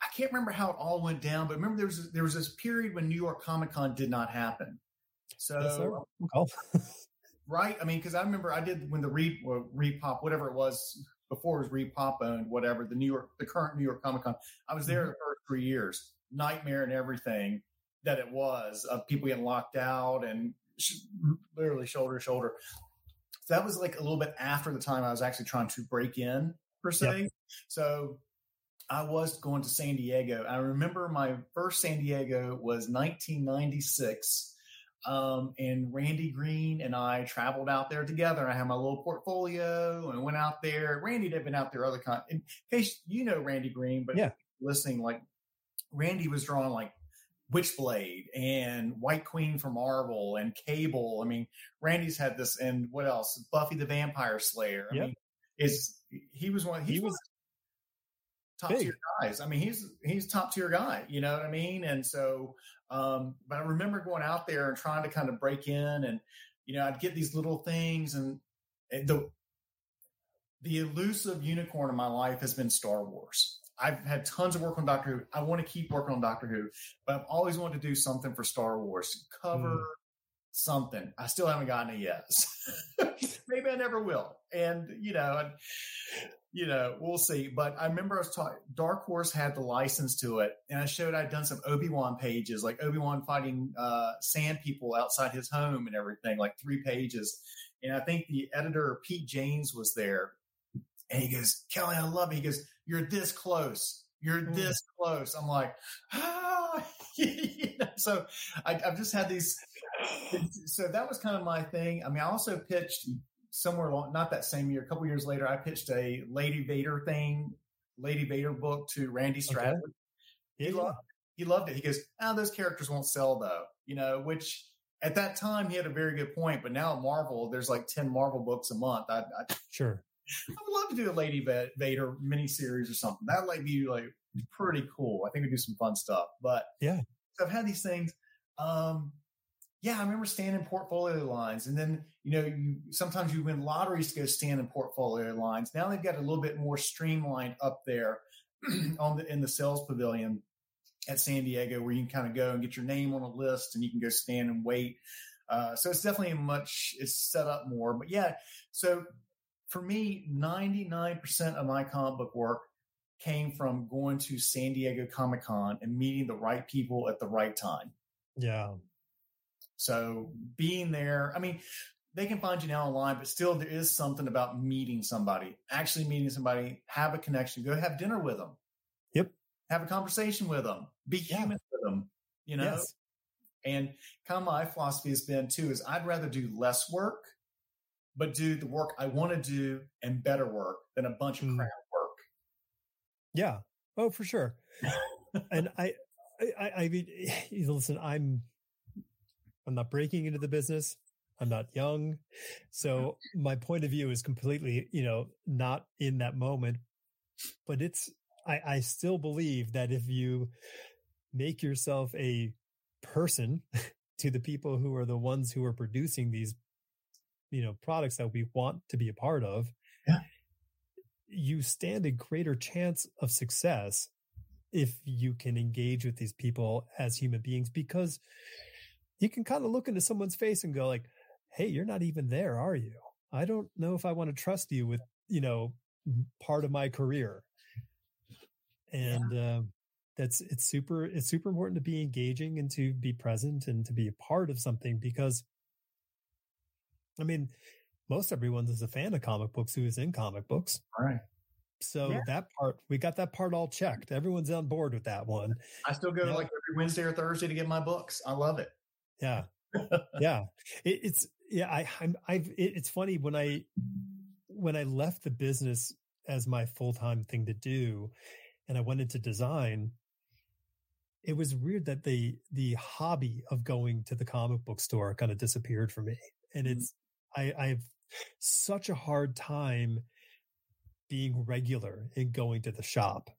I can't remember how it all went down, but remember there was there was this period when New York Comic Con did not happen. So Yes. Oh, right? I mean, because I remember I did when the re repop whatever it was before it was repop owned whatever the New York the current New York Comic Con. I was there Mhm. the first three years, nightmare and everything that it was of people getting locked out and sh- literally shoulder to shoulder. So that was like a little bit after the time I was actually trying to break in per se. So I was going to San Diego. I remember my first San Diego was 1996. Um, and Randy Green and I traveled out there together. I had my little portfolio and went out there. Randy had been out there other con. In case you know Randy Green, but Yeah. listening, like Randy was drawing like Witchblade and White Queen from Marvel and Cable. I mean, Randy's had this and what else? Buffy the Vampire Slayer. I Yep. mean, is he was one? He's He one was top big. tier guys. I mean, he's he's top tier guy. You know what I mean? And so, um, but I remember going out there and trying to kind of break in, and you know, I'd get these little things, and, and the the elusive unicorn in my life has been Star Wars. I've had tons of work on Doctor Who. I want to keep working on Doctor Who, but I've always wanted to do something for Star Wars, cover Mm. something. I still haven't gotten it yet. Maybe I never will. And you know, and, you know, we'll see. But I remember I was talking. Dark Horse had the license to it, and I showed I'd done some Obi Wan pages, like Obi Wan fighting uh, sand people outside his home and everything, like three pages. And I think the editor Peet Janes was there, and he goes, "Kelly, I love it." He goes, "You're this close. You're Mm. this close." I'm like, ah. you know, so I, I've just had these. So that was kind of my thing. I mean, I also pitched somewhere along, not that same year, a couple years later, I pitched a Lady Vader thing, Lady Vader book to Randy Stradley. yeah, He yeah. loved He loved it. He goes, "Ah, those characters won't sell though," you know. Which at that time he had a very good point, but now at Marvel, there's like ten Marvel books a month. I, I, sure. I would love to do a Lady Va- Vader miniseries or something. That would like be like pretty cool. I think we do some fun stuff. But Yeah. So I've had these things. Um, yeah, I remember standing portfolio lines, and then you know, you sometimes you win lotteries to go stand in portfolio lines. Now they've got a little bit more streamlined up there on the in the sales pavilion at San Diego, where you can kind of go and get your name on a list, and you can go stand and wait. Uh, so it's definitely much it's set up more. But yeah, so for me, ninety nine percent of my comic book work came from going to San Diego Comic Con and meeting the right people at the right time. Yeah. So being there, I mean, they can find you now online, but still there is something about meeting somebody, actually meeting somebody, have a connection, go have dinner with them. Yep. Have a conversation with them, be Yeah. human with them, you know? Yes. And kind of my philosophy has been too, is I'd rather do less work, but do the work I want to do and better work than a bunch of Mm. crap work. Yeah. Oh, for sure. and I, I, I, I mean, listen, I'm, I'm not breaking into the business. I'm not young. So my point of view is completely, you know, not in that moment, but it's, I, I still believe that if you make yourself a person to the people who are the ones who are producing these, you know, products that we want to be a part of, Yeah. you stand a greater chance of success if you can engage with these people as human beings because you can kind of look into someone's face and go like hey you're not even there are you? I don't know if i want to trust you with you know part of my career. And um that's it's super it's super important to be engaging and to be present and to be a part of something because i mean most everyone is a fan of comic books who is in comic books Right. so Yeah. that part we got that part all checked everyone's on board with that one I still go Yeah. like every Wednesday or Thursday to get my books. I love it. Yeah, yeah. It, it's yeah. I I'm I've. It, it's funny when I when I left the business as my full time thing to do, and I went into design. It was weird that the the hobby of going to the comic book store kind of disappeared for me, and Mhm. it's I I've such a hard time being regular in going to the shop.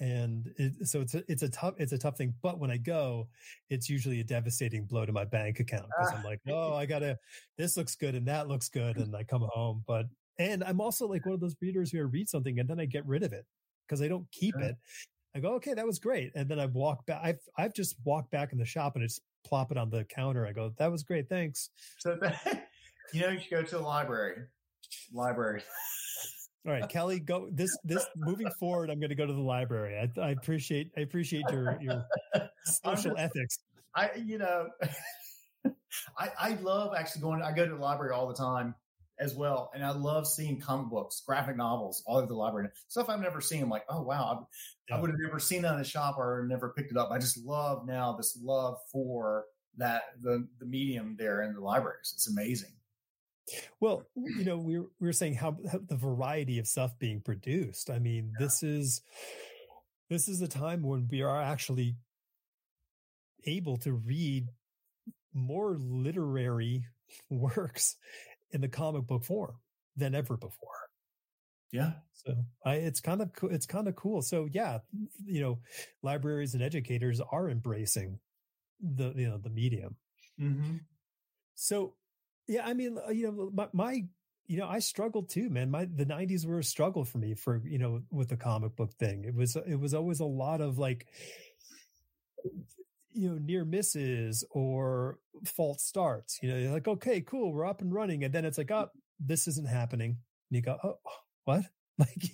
And it, so it's a, it's a tough it's a tough thing but when i go it's usually a devastating blow to my bank account because i'm like ah. oh i gotta this looks good and that looks good and i come home but and i'm also like one of those readers who I read something and then i get rid of it because i don't keep Sure. it. I go okay that was great and then i walk back i've i've just walked back in the shop and I just plop it on the counter. I go that was great thanks. So that, you know, you should go to the library. Library. all right kelly go this this moving forward i'm going to go to the library i, I appreciate i appreciate your your social just- ethics I, you know, I, I love actually going, I go to the library all the time as well. And I love seeing comic books, graphic novels all over the library. Stuff I've never seen. I'm like, oh, wow. I, I would have never seen that in the shop or never picked it up. I just love now this love for that, the, the medium there in the libraries. It's amazing. Well, you know, we were, we were saying how, how the variety of stuff being produced. I mean, this is this is a time when we are actually able to read more literary works in the comic book form than ever before. Yeah. So I, it's kind of it's kind of cool. So yeah, you know, libraries and educators are embracing the you know the medium. Mm-hmm. So, yeah, I mean, uh, you know, my, my, you know, I struggled too, man. My the '90s were a struggle for me for you know with the comic book thing. It was it was always a lot of like, you know, near misses or false starts. You know, you're like, okay, cool, we're up and running, and then it's like, oh, this isn't happening. And you go, oh, what? Like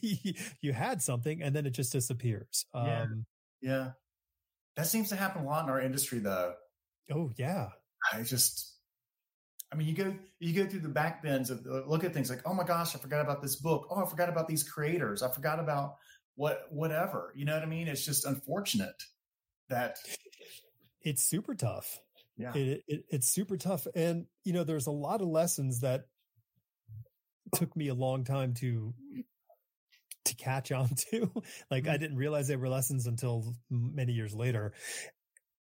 you had something, and then it just disappears. Yeah. Um, Yeah. That seems to happen a lot in our industry though. oh yeah, I just, I mean, you go you go through the back bins of uh, look at things like, oh my gosh, I forgot about this book. Oh, I forgot about these creators. I forgot about what whatever. You know what I mean? It's just unfortunate that it's super tough. yeah it, it it's super tough and you know there's a lot of lessons that took me a long time to to catch on to like i mm-hmm. didn't realize they were lessons until many years later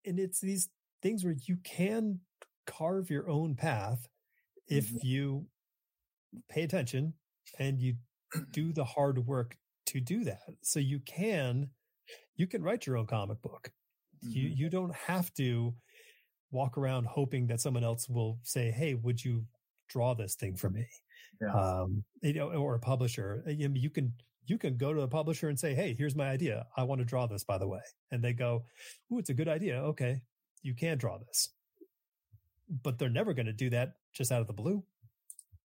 and it's these things where you can carve your own path if Mhm. you pay attention and you do the hard work to do that so you can you can write your own comic book You Mhm. you don't have to walk around hoping that someone else will say, "Hey, would you draw this thing for me?" Yeah. Um, you know, or a publisher. You you can you can go to a publisher and say, "Hey, here's my idea. I want to draw this." By the way, and they go, "Ooh, it's a good idea. Okay, you can draw this." But they're never going to do that just out of the blue.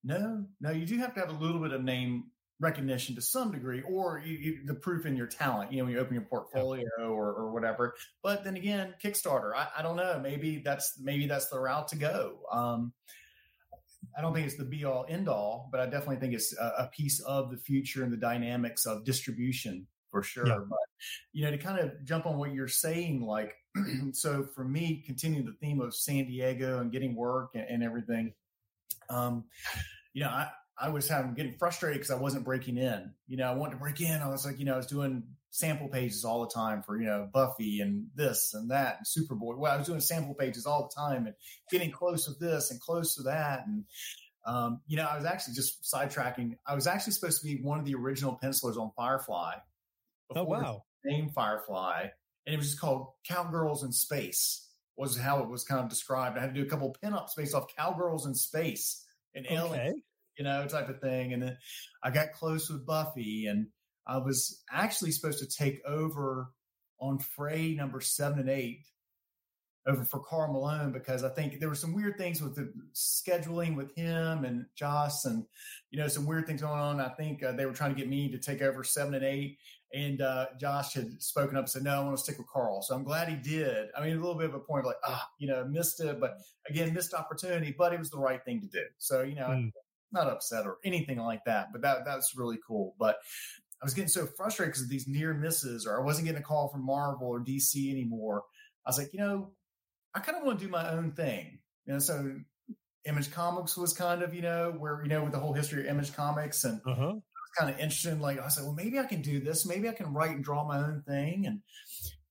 No, no, you do have to have a little bit of name recognition to some degree, or you, you, the proof in your talent. You know, when you open your portfolio or, or whatever. But then again, Kickstarter. I, I don't know. Maybe that's maybe that's the route to go. Um, I don't think it's the be all end all, but I definitely think it's a, a piece of the future and the dynamics of distribution for sure. Yeah. But you know, to kind of jump on what you're saying, like so for me, continuing the theme of San Diego and getting work and, and everything. Um, you know, I, I was having getting frustrated because I wasn't breaking in. You know, I wanted to break in. I was like, you know, I was doing sample pages all the time for, you know, Buffy and this and that and Superboy. Well, I was doing sample pages all the time and getting close with this and close to that. And, um, you know, I was actually just sidetracking. I was actually supposed to be one of the original pencilers on Firefly. Oh wow! name Firefly, and it was just called Cowgirls in Space. Was how it was kind of described. I had to do a couple pinups based off cowgirls in space and Okay, you know, type of thing. And then I got close with Buffy, and I was actually supposed to take over on Fray number seven and eight over for Karl Moline because I think there were some weird things with the scheduling with him and Joss, and you know, some weird things going on. I think uh, they were trying to get me to take over seven and eight. And uh, Joss had spoken up and said, "No, I want to stick with Karl." So I'm glad he did. I mean, a little bit of a point, like, ah, you know, missed it, but again, missed opportunity. But it was the right thing to do. So you know, Hmm. not upset or anything like that, but that that's really cool. But I was getting so frustrated because of these near misses, or I wasn't getting a call from Marvel or DC anymore. I was like, you know, I kind of want to do my own thing. You know, so Image Comics was kind of, you know, where you know with the whole history of Image Comics and uh huh. Kind of interested in like I said, well, maybe I can do this. Maybe I can write and draw my own thing and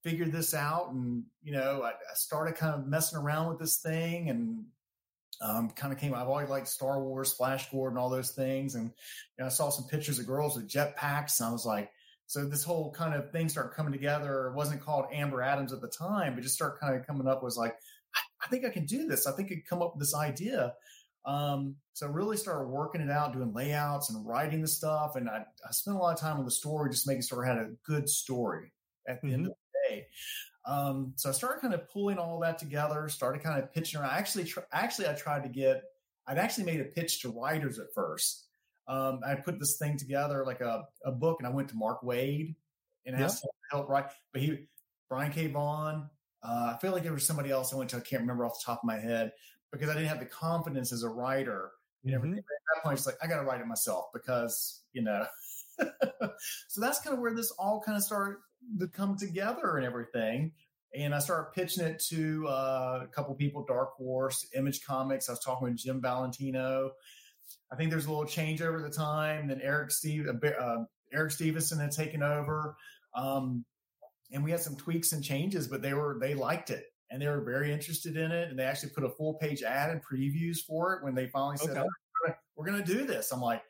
figure this out. And you know, I, I started kind of messing around with this thing and um, kind of came. I've always liked Star Wars, Flash Gordon, all those things. And you know, I saw some pictures of girls with jetpacks, and I was like, so this whole kind of thing started coming together. It wasn't called Amber Atoms at the time, but just started kind of coming up. Was like, I, I think I can do this. I think I could come up with this idea. Um, so I really started working it out, doing layouts and writing the stuff. And I, I spent a lot of time on the story, just making sure I had a good story at the end of the day. Um, so I started kind of pulling all that together, started kind of pitching around. I actually, tr- actually, I tried to get, I'd actually made a pitch to writers at first. Um, I put this thing together like a, a book and I went to Mark Waid and asked him to help write, but he, Brian K. Vaughan, uh, I feel like there was somebody else I went to, I can't remember off the top of my head because I didn't have the confidence as a writer and everything. Mhm. But at that point, it's like, I got to write it myself because, you know, so that's kind of where this all kind of started to come together and everything. And I started pitching it to uh, a couple people, Dark Horse, Image Comics. I was talking with Jim Valentino. I think there's a little change over the time. Then Eric Steve, uh, Eric Stephenson had taken over, um, and we had some tweaks and changes, but they were they liked it and they were very interested in it. And they actually put a full page ad and previews for it when they finally said, Okay. "Oh, "We're going to do this." I'm like,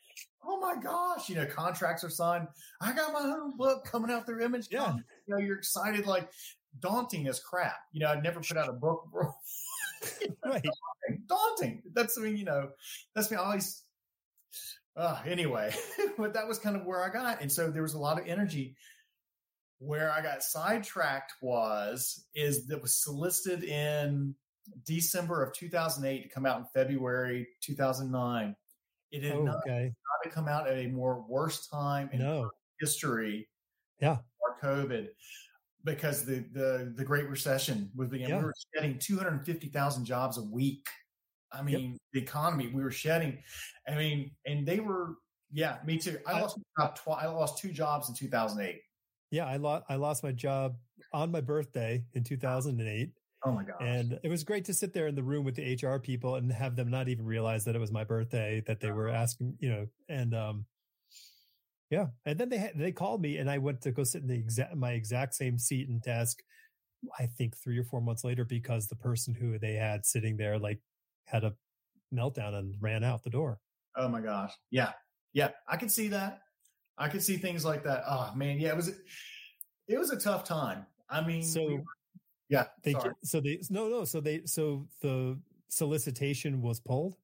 "Oh my gosh!" You know, contracts are signed. I got my own book coming out through Image. Yeah. You know, you're excited like daunting as crap. You know, I'd never put out a book. Right. daunting. That's I mean, you know, that's me always. Uh, anyway, but that was kind of where I got, and so there was a lot of energy. Where I got sidetracked was is that was solicited in December of 2008 to come out in February 2009. It did not Okay. to come out at a more worse time in No. history. Yeah. Or COVID, because the the the Great Recession was beginning. Yeah. We were shedding 250,000 jobs a week. I mean, the economy we were shedding. I mean, and they were. Yeah, me too. I I- lost job twi- I lost two jobs in 2008. Yeah, I lost I lost my job on my birthday in 2008, Oh my gosh. and it was great to sit there in the room with the HR people and have them not even realize that it was my birthday that they were asking, you know, and um, yeah, and then they had, they called me and I went to go sit in the exact my exact same seat and desk. I think three or four months later because the person who they had sitting there like had a meltdown and ran out the door. Oh my gosh. Yeah. Yeah. I could see that. I could see things like that. Oh man. Yeah. It was, it was a tough time. I mean, So- we were- Yeah. They sorry. so they no no so they so the solicitation was pulled.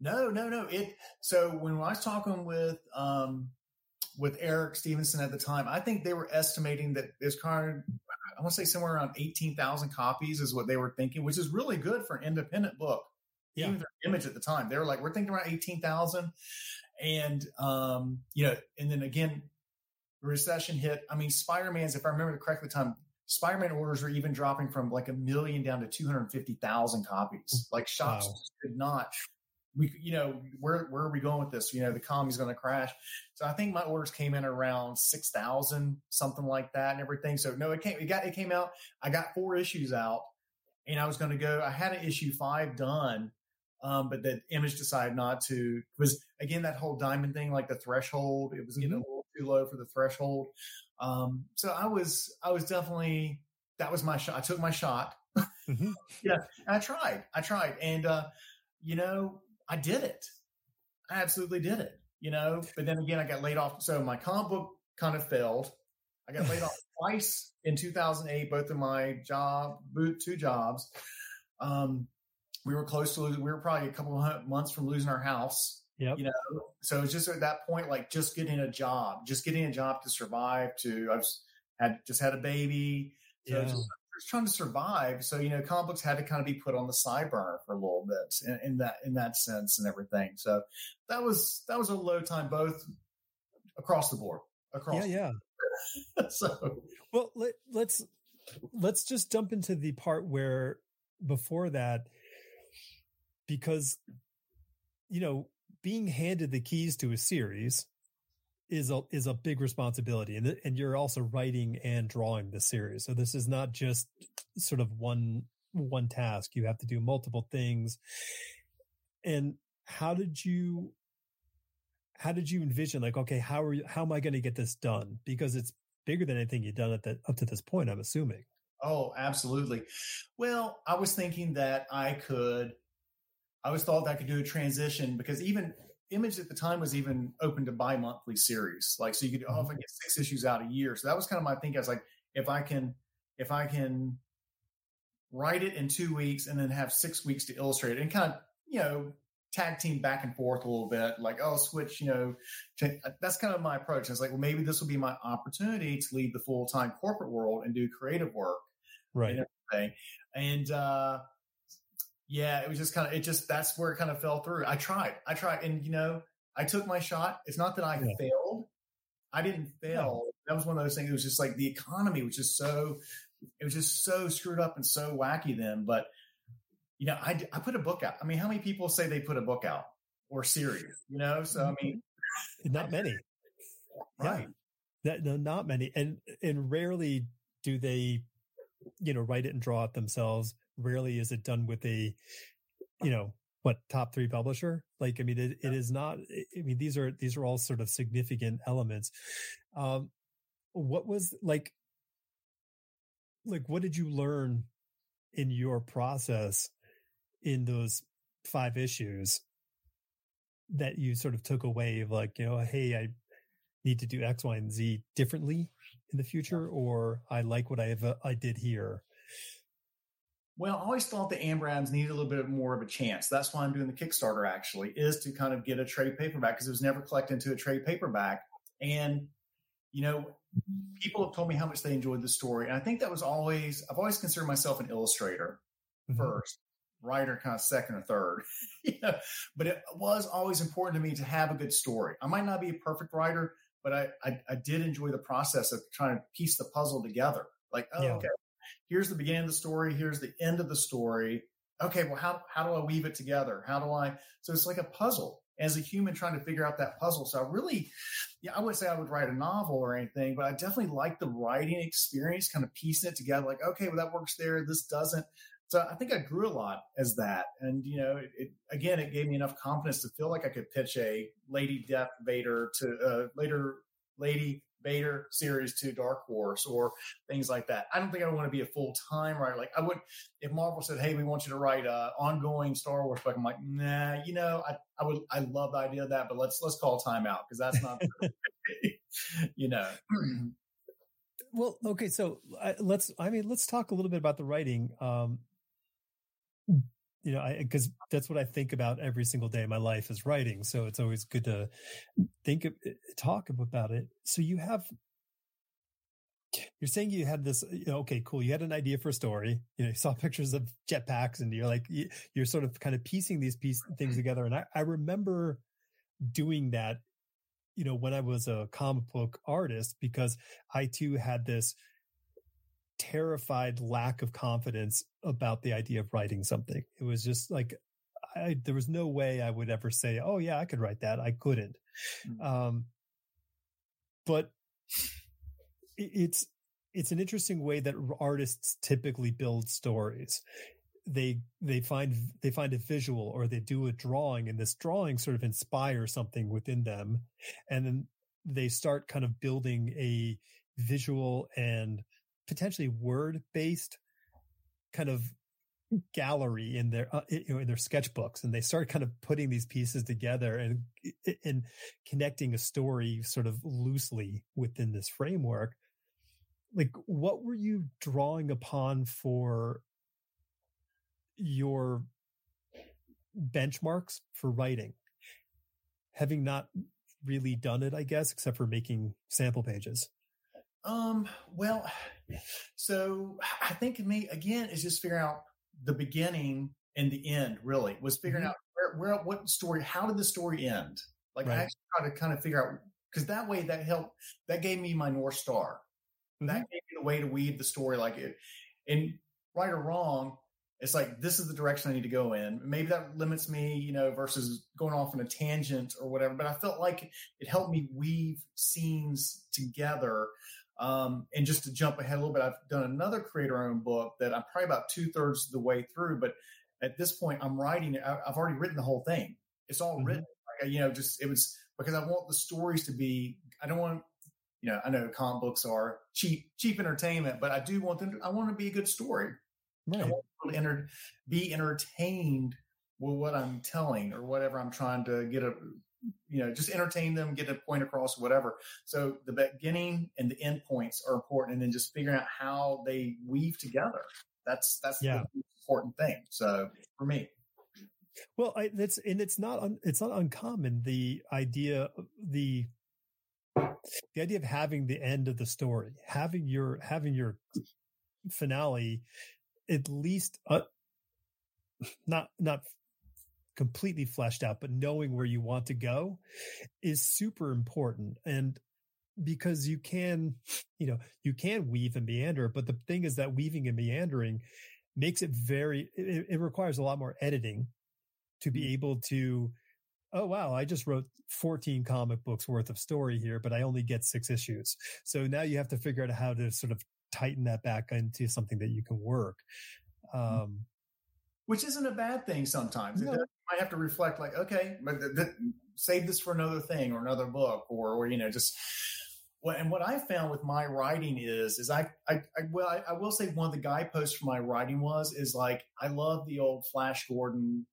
No, no, no. It so when I was talking with um with Eric Stephenson at the time, I think they were estimating that there's kind of I want to say somewhere around eighteen thousand copies is what they were thinking, which is really good for an independent book. Yeah. Even their image at the time, they were like, we're thinking around eighteen thousand, and um, you know, and then again, recession hit. I mean, Spider Man's, if I remember correctly, the time Spider Man orders were even dropping from like a million down to two hundred fifty thousand copies. Like shops Wow. could not. We, you know, where where are we going with this? You know, the economy's going to crash. So I think my orders came in around six thousand, something like that, and everything. So no, it came. It got. It came out. I got four issues out, and I was going to go. I had an issue five done, um, but the image decided not to. Was again that whole diamond thing, like the threshold. It was getting a little too low for the threshold. Um, so I was. I was definitely. That was my shot. I took my shot. Mhm. yeah, I tried. I tried, and uh, you know, I did it. I absolutely did it. You know, but then again, I got laid off. So my comic book kind of failed. I got laid off twice in 2008, both of my job, two jobs. Um, we were close to losing. We were probably a couple of months from losing our house. Yep. You know, so it's just at that point, like just getting a job, just getting a job to survive. To I've had just had a baby, so Yeah. just, just trying to survive. So you know, comic books had to kind of be put on the side burner for a little bit in, in that in that sense and everything. So that was that was a low time, both across the board. Across, Yeah, yeah. so Well, let, let's let's just jump into the part where before that, because you know, being handed the keys to a series is a is a big responsibility, and th- and you're also writing and drawing the series. So this is not just sort of one one task. You have to do multiple things. And how did you how did you envision like okay how are you how am i going to get this done because it's bigger than anything you've done at that up to this point i'm assuming Oh, absolutely. Well, I was thinking that I could, I always thought that I could do a transition because even Image at the time was even open to bi monthly series. Like, so you could, oh, if I get six issues out a year. So that was kind of my thinking. I was like, if I can, if I can write it in two weeks and then have six weeks to illustrate it and kind of, you know, tag team back and forth a little bit, like, oh, switch, you know, to, that's kind of my approach. I was like, well, maybe this will be my opportunity to leave the full time corporate world and do creative work right and everything. And uh, yeah, it was just kind of it just that's where it kind of fell through. I tried, I tried, and you know, I took my shot. It's not that I Yeah. failed. I didn't fail. That was one of those things. It was just like the economy was just so it was just so screwed up and so wacky then. But you know, I I put a book out. I mean, how many people say they put a book out or series? You know, so I mean, mm-hmm. not many right? that no, not many and and rarely do they you know write it and draw it themselves rarely is it done with a you know what top three publisher? Like i mean it, it is not i mean these are these are all sort of significant elements. Um what was like like what did you learn in your process in those five issues that you sort of took away of like you know hey i need to do x y and z differently in the future or i like what i have uh, i did here Well, I always thought the Amber Atoms needed a little bit more of a chance. That's why I'm doing the Kickstarter actually, is to kind of get a trade paperback because it was never collected into a trade paperback. And, you know, people have told me how much they enjoyed the story. And I think that was always, I've always considered myself an illustrator Mhm. first, writer kind of second or third. you know, but it was always important to me to have a good story. I might not be a perfect writer, but I, I, I did enjoy the process of trying to piece the puzzle together. Like, oh, Yeah. okay, here's the beginning of the story, here's the end of the story. Okay, well, how how do I weave it together? How do I? So it's like a puzzle as a human trying to figure out that puzzle. So I really, yeah, I wouldn't say I would write a novel or anything, but I definitely like the writing experience, kind of piecing it together. Like, okay, well, that works there. This doesn't. So I think I grew a lot as that, and you know, it, it again, it gave me enough confidence to feel like I could pitch a Lady Death Vader to uh, later Lady Vader series to Dark Horse or things like that. I don't think I want to be a full time writer. Like I would, if Marvel said, "Hey, we want you to write a ongoing Star Wars book," I'm like, nah. You know, I I would I love the idea of that, but let's let's call time out because that's not, you know. well, okay, so uh, let's. I mean, let's talk a little bit about the writing. Um, you know, I because that's what I think about every single day of my life is writing. So it's always good to think of, eh, talk about it. So you have, you're saying you had this, you know, okay, cool. You had an idea for a story. You know, you saw pictures of jetpacks, and you're like, you're sort of kind of piecing these piece things together. And I, I remember doing that you know, when I was a comic book artist, because I too had this terrified lack of confidence about the idea of writing something. It was just like, I, there was no way I would ever say, "Oh yeah, I could write that." I couldn't. Mm-hmm. Um, but it's it's an interesting way that artists typically build stories they they find they find a visual or they do a drawing and this drawing sort of inspires something within them and then they start kind of building a visual and potentially word based kind of gallery in their uh, in their sketchbooks and they start kind of putting these pieces together and and connecting a story sort of loosely within this framework like what were you drawing upon for your benchmarks for writing, having not really done it, I guess, except for making sample pages? Um, well, so I think me again is just figuring out the beginning and the end really was figuring mm-hmm. out where, where, what story, how did the story end? Like right. I actually try to kind of figure out because that way that helped, that gave me my North Star. Mm-hmm. That gave me the way to weave the story like it. And right or wrong, it's like this is the direction I need to go in. Maybe that limits me, you know, versus going off on a tangent or whatever. But I felt like it helped me weave scenes together. Um, and just to jump ahead a little bit, I've done another creator-owned book that I'm probably about two thirds of the way through. But at this point, I'm writing it. I've already written the whole thing. It's all mm-hmm. written. Like, you know, just it was because I want the stories to be. I don't want you know, I know comic books are cheap, cheap entertainment, but I do want them to, I want to be a good story. Right. I want people to enter, be entertained with what I'm telling or whatever I'm trying to get a, you know, just entertain them, get a point across, whatever. So the beginning and the end points are important, and then just figuring out how they weave together. That's that's yeah. the important thing. So for me. Well, I, that's and it's not un, it's not uncommon the idea the the idea of having the end of the story, having your having your finale at least uh, not not completely fleshed out, but knowing where you want to go is super important. And because you can, you know, you can weave and meander, but the thing is that weaving and meandering makes it very, it, it requires a lot more editing to be mm. able to, oh, wow, I just wrote 14 comic books worth of story here, but I only get six issues. So now you have to figure out how to sort of tighten that back into something that you can work. Mm-hmm. Um, Which isn't a bad thing sometimes. No. It might have to reflect like, okay, but th- th- save this for another thing or another book or, or, you know, just, well, and what I found with my writing is, is I, I, I well, I, I will say one of the guideposts for my writing was, is like, I love the old Flash Gordon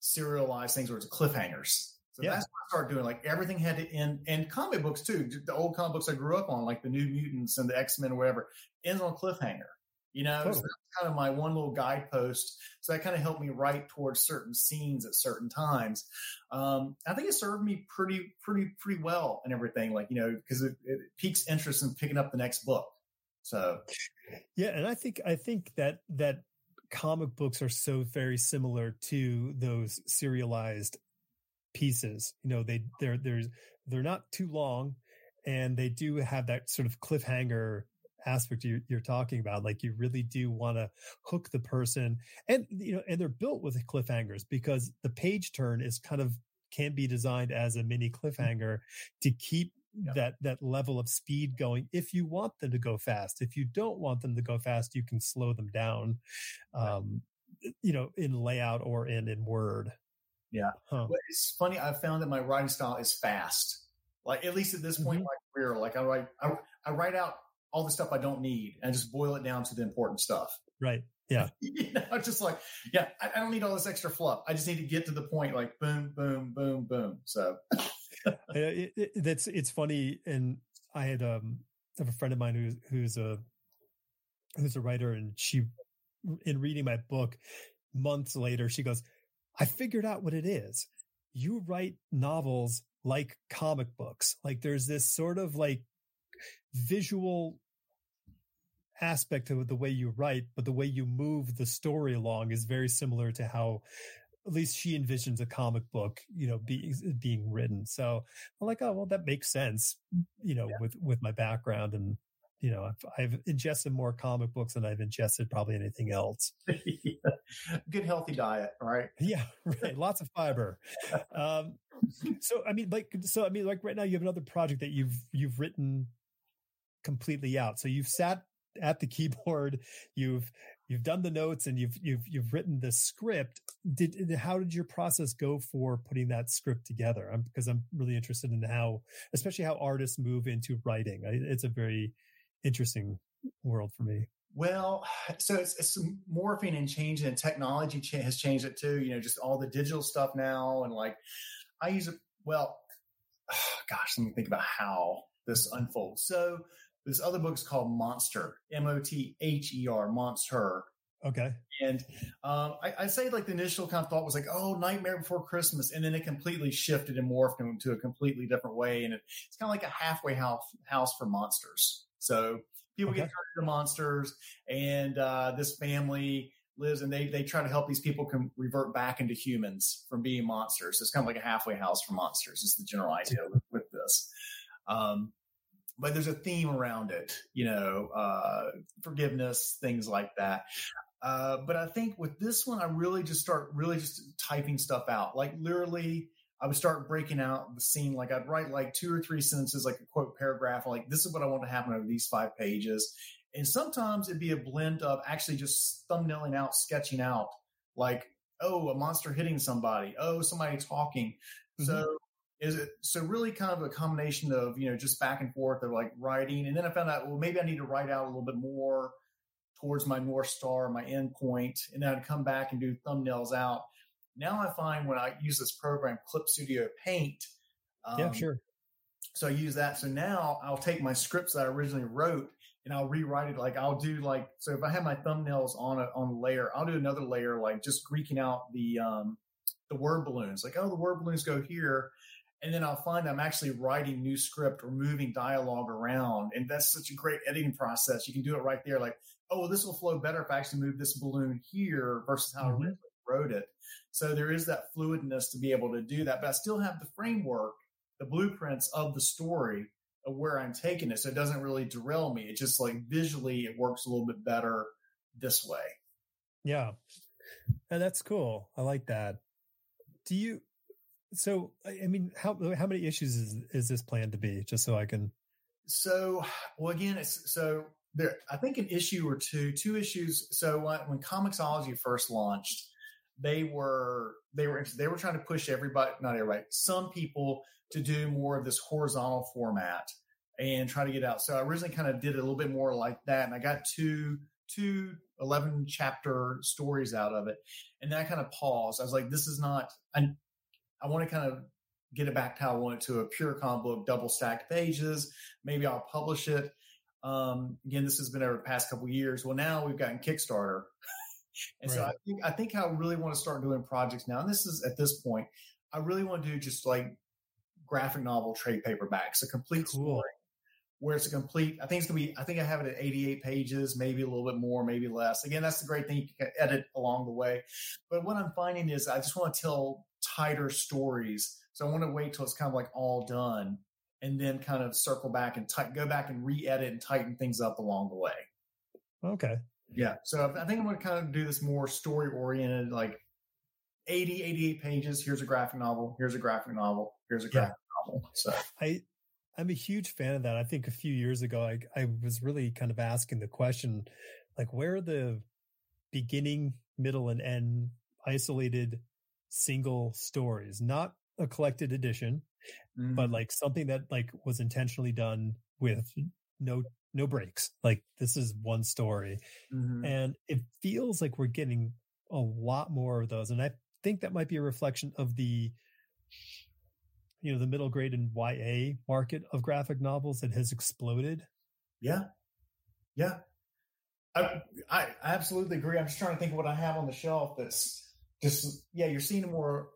serialized things where it's cliffhangers. So yeah. that's what I started doing. Like everything had to end, and comic books too. The old comic books I grew up on, like the New Mutants and the X Men or whatever, ends on a cliffhanger. You know, totally. so that's kind of my one little guidepost. So that kind of helped me write towards certain scenes at certain times. Um, I think it served me pretty, pretty, pretty well and everything. Like you know, because it, it piques interest in picking up the next book. So, yeah, and I think I think that that comic books are so very similar to those serialized pieces. You know, they they're they're they're not too long, and they do have that sort of cliffhanger aspect you're, you're talking about. Like you really do want to hook the person, and you know, and they're built with cliffhangers because the page turn is kind of can be designed as a mini cliffhanger to keep yeah. that that level of speed going if you want them to go fast if you don't want them to go fast you can slow them down um you know in layout or in in word yeah. Huh. But it's funny. I found that my writing style is fast. Like at least at this point mm-hmm. in my career, like I write, I, I, write out all the stuff I don't need and just boil it down to the important stuff. Right. Yeah. you know, just like, yeah, I, I, don't need all this extra fluff. I just need to get to the point, like boom, boom, boom, boom. So it, it, that's it's funny, and I had um have a friend of mine who's who's a who's a writer, and she, in reading my book, months later, she goes, "I figured out what it is. You write novels like comic books. Like there's this sort of like visual aspect of the way you write, but the way you move the story along is very similar to how at least she envisions a comic book, you know, being being written. So I'm like, oh well, that makes sense, you know, yeah. with with my background and you know, I've, I've, ingested more comic books than I've ingested probably anything else. yeah. Good healthy diet, right? Yeah, right. Lots of fiber. Um, so I mean, like, so I mean, like right now you have another project that you've you've written completely out. So you've sat at the keyboard, you've you've done the notes and you've you've you've written the script. Did how did your process go for putting that script together? I'm, because i'm really interested in how especially how artists move into writing. It's a very interesting world for me. Well so it's, it's morphing and changing and technology cha- has changed it too you know just all the digital stuff now and like i use it well oh, gosh let me think about how this unfolds. So this other book is called Monster, M O T H E R, Monster. Okay. And um, I, I, say like the initial kind of thought was like, oh, Nightmare Before Christmas, and then it completely shifted and morphed into a completely different way, and it, it's kind of like a halfway house house for monsters. So people okay. get turned into monsters, and uh, this family lives, and they they try to help these people can revert back into humans from being monsters. So it's kind of like a halfway house for monsters. Is the general idea with, with this. Um, but there's a theme around it, you know, uh, forgiveness, things like that. Uh, but I think with this one, I really just start really just typing stuff out. Like literally, I would start breaking out the scene. Like I'd write like two or three sentences, like a quote paragraph, like this is what I want to happen over these five pages. And sometimes it'd be a blend of actually just thumbnailing out, sketching out, like, oh, a monster hitting somebody, oh, somebody talking. Mm-hmm. So is it so really kind of a combination of you know just back and forth of like writing. And then i found out well maybe i need to write out a little bit more towards my north star my end point and then i'd come back and do thumbnails out. Now i find when i use this program clip studio paint um, yeah sure. so i use that. So now i'll take my scripts that i originally wrote and i'll rewrite it. Like i'll do like so if i have my thumbnails on a on a layer i'll do another layer like just greeking out the um the word balloons. Like oh the word balloons go here and then I'll find I'm actually writing new script or moving dialogue around. And that's such a great editing process. You can do it right there. Like, oh, well, this will flow better if I actually move this balloon here versus how mm-hmm. I wrote it. So there is that fluidness to be able to do that. But I still have the framework, the blueprints of the story of where I'm taking it. So it doesn't really derail me. It just like visually, it works a little bit better this way. Yeah. And that's cool. I like that. Do you so, I mean, how how many issues is is this planned to be? Just so I can. So, well, again, it's so there. I think an issue or two, two issues. So when, when Comixology first launched, they were they were they were trying to push everybody, not everybody, some people to do more of this horizontal format and try to get out. So I originally kind of did a little bit more like that, and I got two two 11 chapter stories out of it and then i kind of paused i was like this is not and I want to kind of get it back to how I want it to a pure comic book, double stacked pages. Maybe I'll publish it. Um, again, this has been over the past couple years. Well, now we've gotten Kickstarter. and right. so I think, I think I really want to start doing projects now. And this is at this point, I really want to do just like graphic novel trade paperbacks, a complete cool. story where it's a complete, I think it's going to be, I think I have it at 88 pages, maybe a little bit more, maybe less. Again, that's the great thing. You can edit along the way. But what I'm finding is I just want to tell tighter stories. So I want to wait till it's kind of like all done and then kind of circle back and t- go back and re-edit and tighten things up along the way. Okay. Yeah. So I think I'm going to kind of do this more story oriented, like 80, 88 pages. Here's a graphic novel. Here's a graphic novel. Here's a graphic yeah. novel. So I, I'm a huge fan of that. I think a few years ago, I, I was really kind of asking the question, like, where are the beginning, middle, and end isolated single stories, not a collected edition, mm-hmm. but like something that like was intentionally done with no no breaks. Like this is one story. Mm-hmm. And it feels like we're getting a lot more of those. And I think that might be a reflection of the you know the middle grade and YA market of graphic novels that has exploded Yeah. Yeah. I, I absolutely agree. I'm just trying to think of what I have on the shelf that's just, yeah, you're seeing more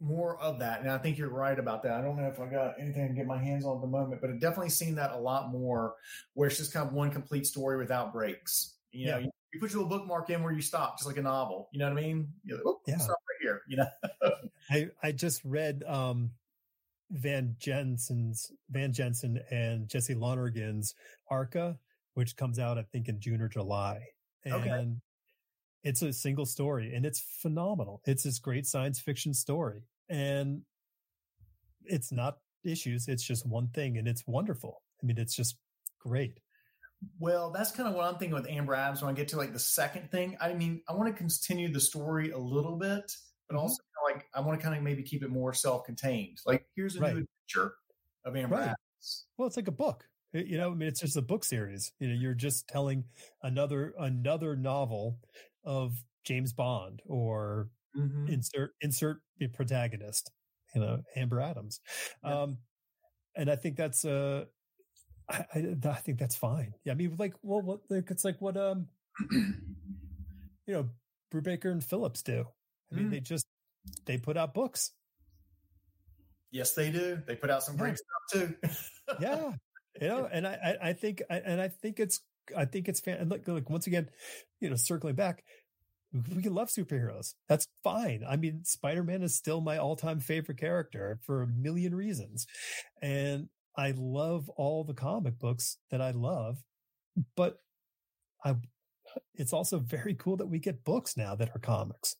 more of that. And I think you're right about that. I don't know if I got anything to get my hands on at the moment, but I've definitely seen that a lot more where it's just kind of one complete story without breaks. You know, yeah. you, you, put your little bookmark in where you stop, just like a novel. You know what I mean? Like, yeah. Stop right here. You know, I, I just read, um, Van Jensen's Van Jensen and Jesse Lonergan's Arca, which comes out I think in June or July. And okay. it's a single story and it's phenomenal. It's this great science fiction story. And it's not issues, it's just one thing and it's wonderful. I mean, it's just great. Well, that's kind of what I'm thinking with Amber Atoms when I get to like the second thing. I mean, I want to continue the story a little bit, but mm-hmm. also like I want to kind of maybe keep it more self-contained. Like here's a right. new adventure of Amber right. Atoms. Well, it's like a book. You know, I mean, it's just a book series. You know, you're just telling another another novel of James Bond or mm-hmm. insert insert the protagonist. You know, Amber Atoms. Yeah. Um, and I think that's uh, I, I, I think that's fine. Yeah, I mean, like, well, what like it's like what um, you know, Brubaker and Phillips do. I mean, mm. they just they put out books. Yes, they do. They put out some great yeah. stuff too. yeah, you know, and I, I think, and I think it's, I think it's fan. Look, look, once again, you know, circling back, we can love superheroes. That's fine. I mean, Spider Man is still my all time favorite character for a million reasons, and I love all the comic books that I love, but I. It's also very cool that we get books now that are comics.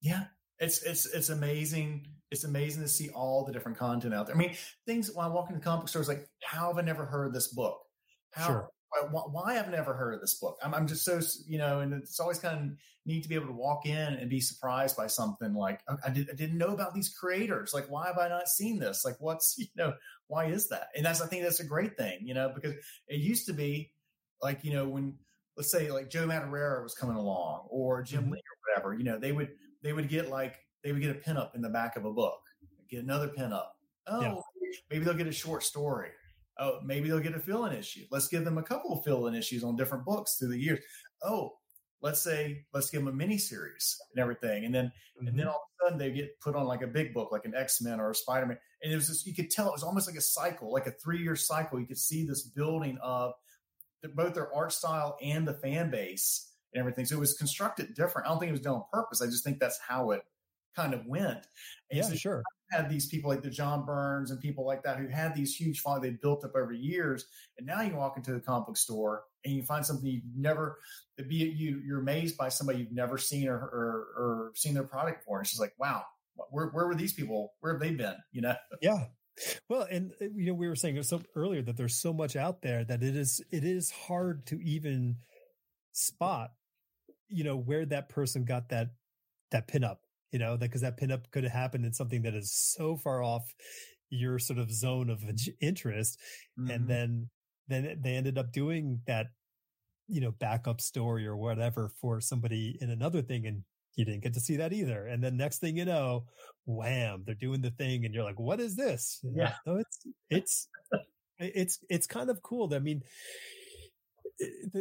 Yeah, it's it's it's amazing. It's amazing to see all the different content out there. I mean, things when I walk into comic stores, like how have I never heard this book? How sure. why, why have I never heard of this book? I'm, I'm just so you know, and it's always kind of neat to be able to walk in and be surprised by something like oh, I, did, I didn't know about these creators. Like, why have I not seen this? Like, what's you know, why is that? And that's I think that's a great thing, you know, because it used to be like you know when let's say like Joe Madureira was coming along or Jim mm-hmm. Lee or whatever, you know, they would they would get like they would get a pinup in the back of a book, get another pinup. Oh, yeah. maybe they'll get a short story. Oh, maybe they'll get a fill-in issue. Let's give them a couple of fill-in issues on different books through the years. Oh, let's say let's give them a mini series and everything, and then mm-hmm. and then mm-hmm. all of a sudden they get put on like a big book, like an X Men or a Spider Man, and it was just you could tell it was almost like a cycle, like a three-year cycle. You could see this building of both their art style and the fan base and everything. So it was constructed different. I don't think it was done on purpose. I just think that's how it kind of went. And yeah, so sure. Had these people like the John Burns and people like that who had these huge following they built up over years, and now you walk into the comic book store and you find something you've never. Be you, you're amazed by somebody you've never seen or, or, or seen their product before. And she's like, wow, where where were these people? Where have they been? You know? Yeah. Well, and you know, we were saying so earlier that there's so much out there that it is it is hard to even spot you know, where that person got that, that pinup, you know, because that, that pinup could have happened in something that is so far off your sort of zone of interest. Mm-hmm. And then, then they ended up doing that, you know, backup story or whatever for somebody in another thing. And you didn't get to see that either. And then next thing you know, wham, they're doing the thing and you're like, what is this? Yeah. No, it's, it's, it's, it's kind of cool. I mean,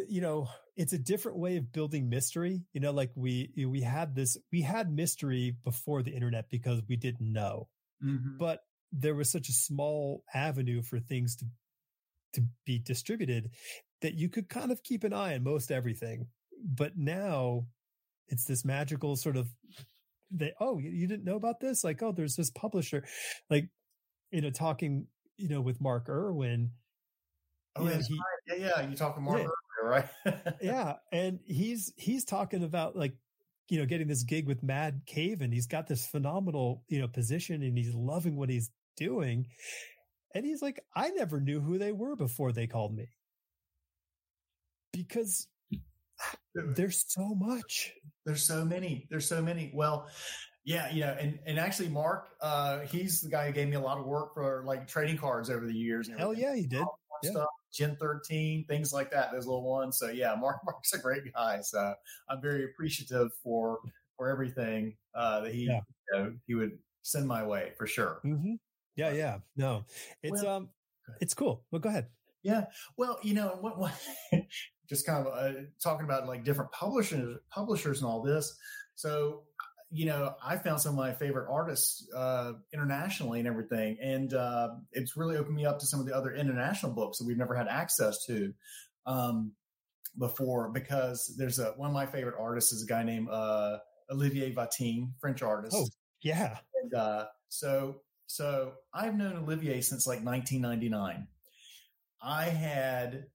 you know, it's a different way of building mystery. You know, like we we had this we had mystery before the internet because we didn't know, mm-hmm. but there was such a small avenue for things to to be distributed that you could kind of keep an eye on most everything. But now it's this magical sort of that oh you didn't know about this like oh there's this publisher like you know talking you know with Mark Irwin Oh, yeah, he, yeah, yeah. You talking Mark yeah, earlier, right? yeah, and he's he's talking about like you know getting this gig with Mad Cave, and he's got this phenomenal you know position, and he's loving what he's doing. And he's like, I never knew who they were before they called me because there's so much. There's so many. There's so many. Well, yeah, you know, and and actually, Mark, uh, he's the guy who gave me a lot of work for like trading cards over the years. Hell yeah, he did. Yeah. Stuff. Gen 13, things like that, those little ones. So yeah, Mark Mark's a great guy. So I'm very appreciative for for everything uh, that he yeah. you know, he would send my way for sure. Mm-hmm. Yeah, yeah. No, it's well, um, it's cool. Well, go ahead. Yeah. Well, you know, what, what just kind of uh, talking about like different publishers, publishers and all this. So, you know, I found some of my favorite artists uh, internationally and everything, and uh, it's really opened me up to some of the other international books that we've never had access to um, before. Because there's a one of my favorite artists is a guy named uh, Olivier Vatine, French artist. Oh, yeah. And uh, so, so I've known Olivier since like 1999. I had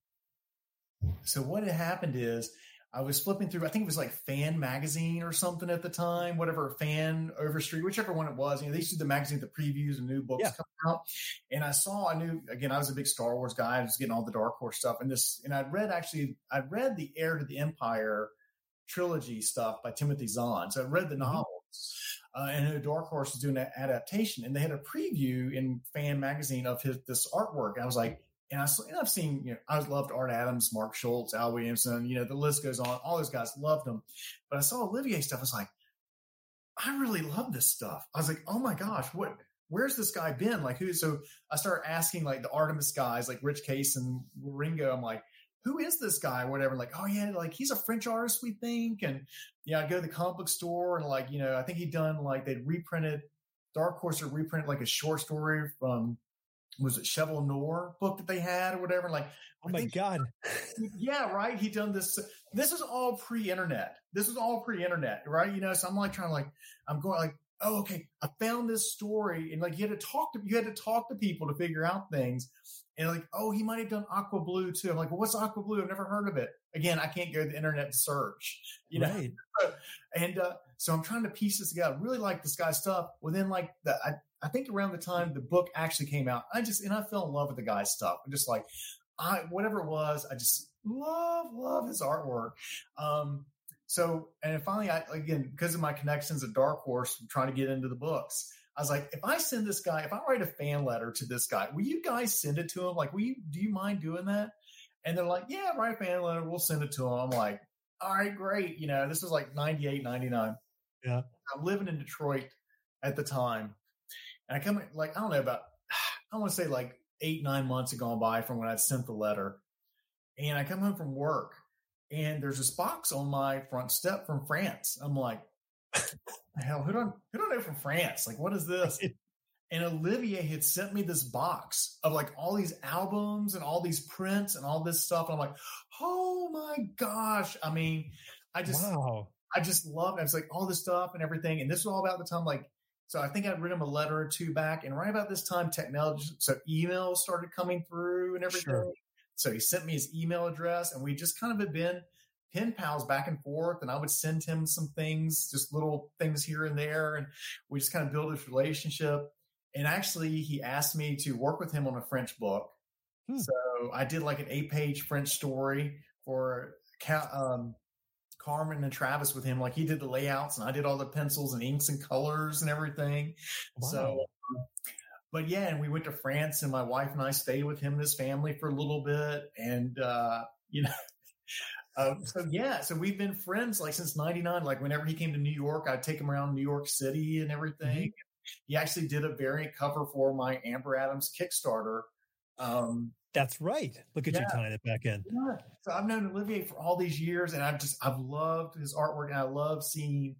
so what had happened is I was flipping through, I think it was like Fan Magazine or something at the time, whatever Fan Overstreet, whichever one it was. You know, they used to do the magazine, the previews and new books Yeah. coming out. And I saw, I knew again, I was a big Star Wars guy. I was getting all the Dark Horse stuff, and this, and I'd read actually, I'd read the Heir to the Empire trilogy stuff by Timothy Zahn. So I read the novels. Uh, and Dark Horse was doing an adaptation, and they had a preview in Fan Magazine of his this artwork. And I was like, and, I, I've seen, you know, I loved Art Adams, Mark Schultz, Al Williamson, you know, the list goes on. All those guys loved them. But I saw Olivier stuff. I was like, I really love this stuff. I was like, oh my gosh, what, where's this guy been? Like, who? So I started asking like the Artamus guys, like Rich Case and Ringo. I'm like, who is this guy? Whatever. Like, oh yeah, like he's a French artist, we think. And yeah, I'd go to the comic book store and like, you know, I think he'd done like they'd reprinted Dark Horse had reprinted like a short story from was it Cheval Noir book that they had or whatever. Like, Oh my God. yeah, right. He done this. This is all pre-internet. This is all pre-internet, right? You know, so I'm like trying to like, I'm going like, oh, okay, I found this story, and like you had to talk to you had to talk to people to figure out things, and like, oh, he might have done Aquablue too. I'm like, well, what's Aquablue? I've never heard of it. Again, I can't go to the internet to search, you know. right. And uh, so I'm trying to piece this together. I really like this guy's stuff. Well, then like the I, I think around the time the book actually came out, I just and I fell in love with the guy's stuff. I'm just like, I whatever it was, I just love love his artwork. Um, so and finally, I again because of my connections at Dark Horse, trying to get into the books. I was like, if I send this guy, if I write a fan letter to this guy, will you guys send it to him? Like, will you, do you mind doing that? And they're like, yeah, write a fan letter. We'll send it to him. I'm like, all right, great. You know, this is like 98, 99. Yeah. I'm living in Detroit at the time. And I come like, I don't know, about, I want to say like eight, nine months had gone by from when I sent the letter. And I come home from work and there's this box on my front step from France. I'm like, hell, who don't, who don't know from France? Like, what is this? And Olivier had sent me this box of like all these albums and all these prints and all this stuff. And I'm like, oh my gosh. I mean, I just, wow. I just love it. It's like all this stuff and everything. And this was all about the time, like, so I think I'd written him a letter or two back. And right about this time, technology, so emails started coming through and everything. Sure. So he sent me his email address and we just kind of had been pen pals back and forth. And I would send him some things, just little things here and there. And we just kind of built this relationship. And actually, he asked me to work with him on a French book. Hmm. So I did like an eight page French story for um, Carmen and Travis with him. Like he did the layouts and I did all the pencils and inks and colors and everything. Wow. So, but yeah, and we went to France and my wife and I stayed with him and his family for a little bit. And, uh, you know, um, so yeah, so we've been friends like since 99. Like whenever he came to New York, I'd take him around New York City and everything. He actually did a variant cover for my Amber Atoms Kickstarter. Um, That's right. Look at you tying it back in. yeah. So I've known Olivier for all these years, and I've just I've loved his artwork, and I love seeing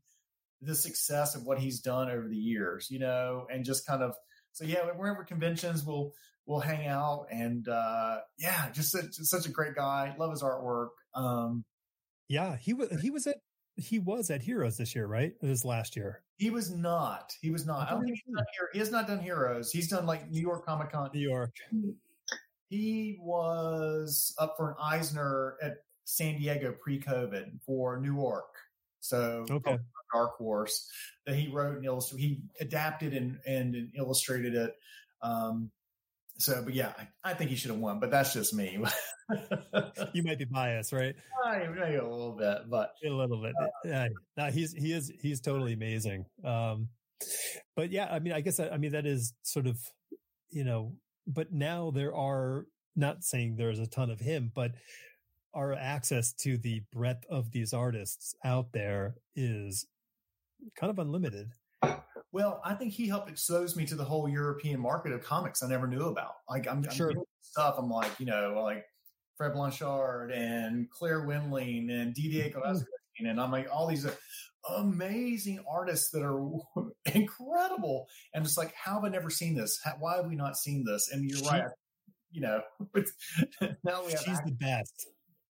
the success of what he's done over the years. You know, and just kind of so yeah, wherever conventions we'll we'll hang out, and uh, yeah, just such, such a great guy. Love his artwork. Um, Yeah, he was he was at he was at Heroes this year, right? It was last year. he was not. He was not. I don't think he's done he has not done Heroes. He's done like New York Comic Con. New York. He was up for an Eisner at San Diego pre-COVID for Niourk. So Okay. Dark Horse that he wrote and illustrated. He adapted and, and, illustrated it. Um, so, but yeah, I, I think he should have won, but that's just me. You might be biased, right? I, maybe a little bit, but A little bit. Yeah. No, he's he is he's totally amazing. Um but yeah, I mean I guess I, I mean that is sort of you know, but now there are not saying there's a ton of him, but our access to the breadth of these artists out there is kind of unlimited. well, I think he helped expose me to the whole European market of comics I never knew about. Like I'm, I'm Sure. stuff. I'm like, you know, like Fred Blanchard and Claire Wendling and Didier Mm-hmm. And I'm like, all these amazing artists that are incredible. And it's like, how have I never seen this? How, why have we not seen this? And you're She- right. You know, now we have She's the best.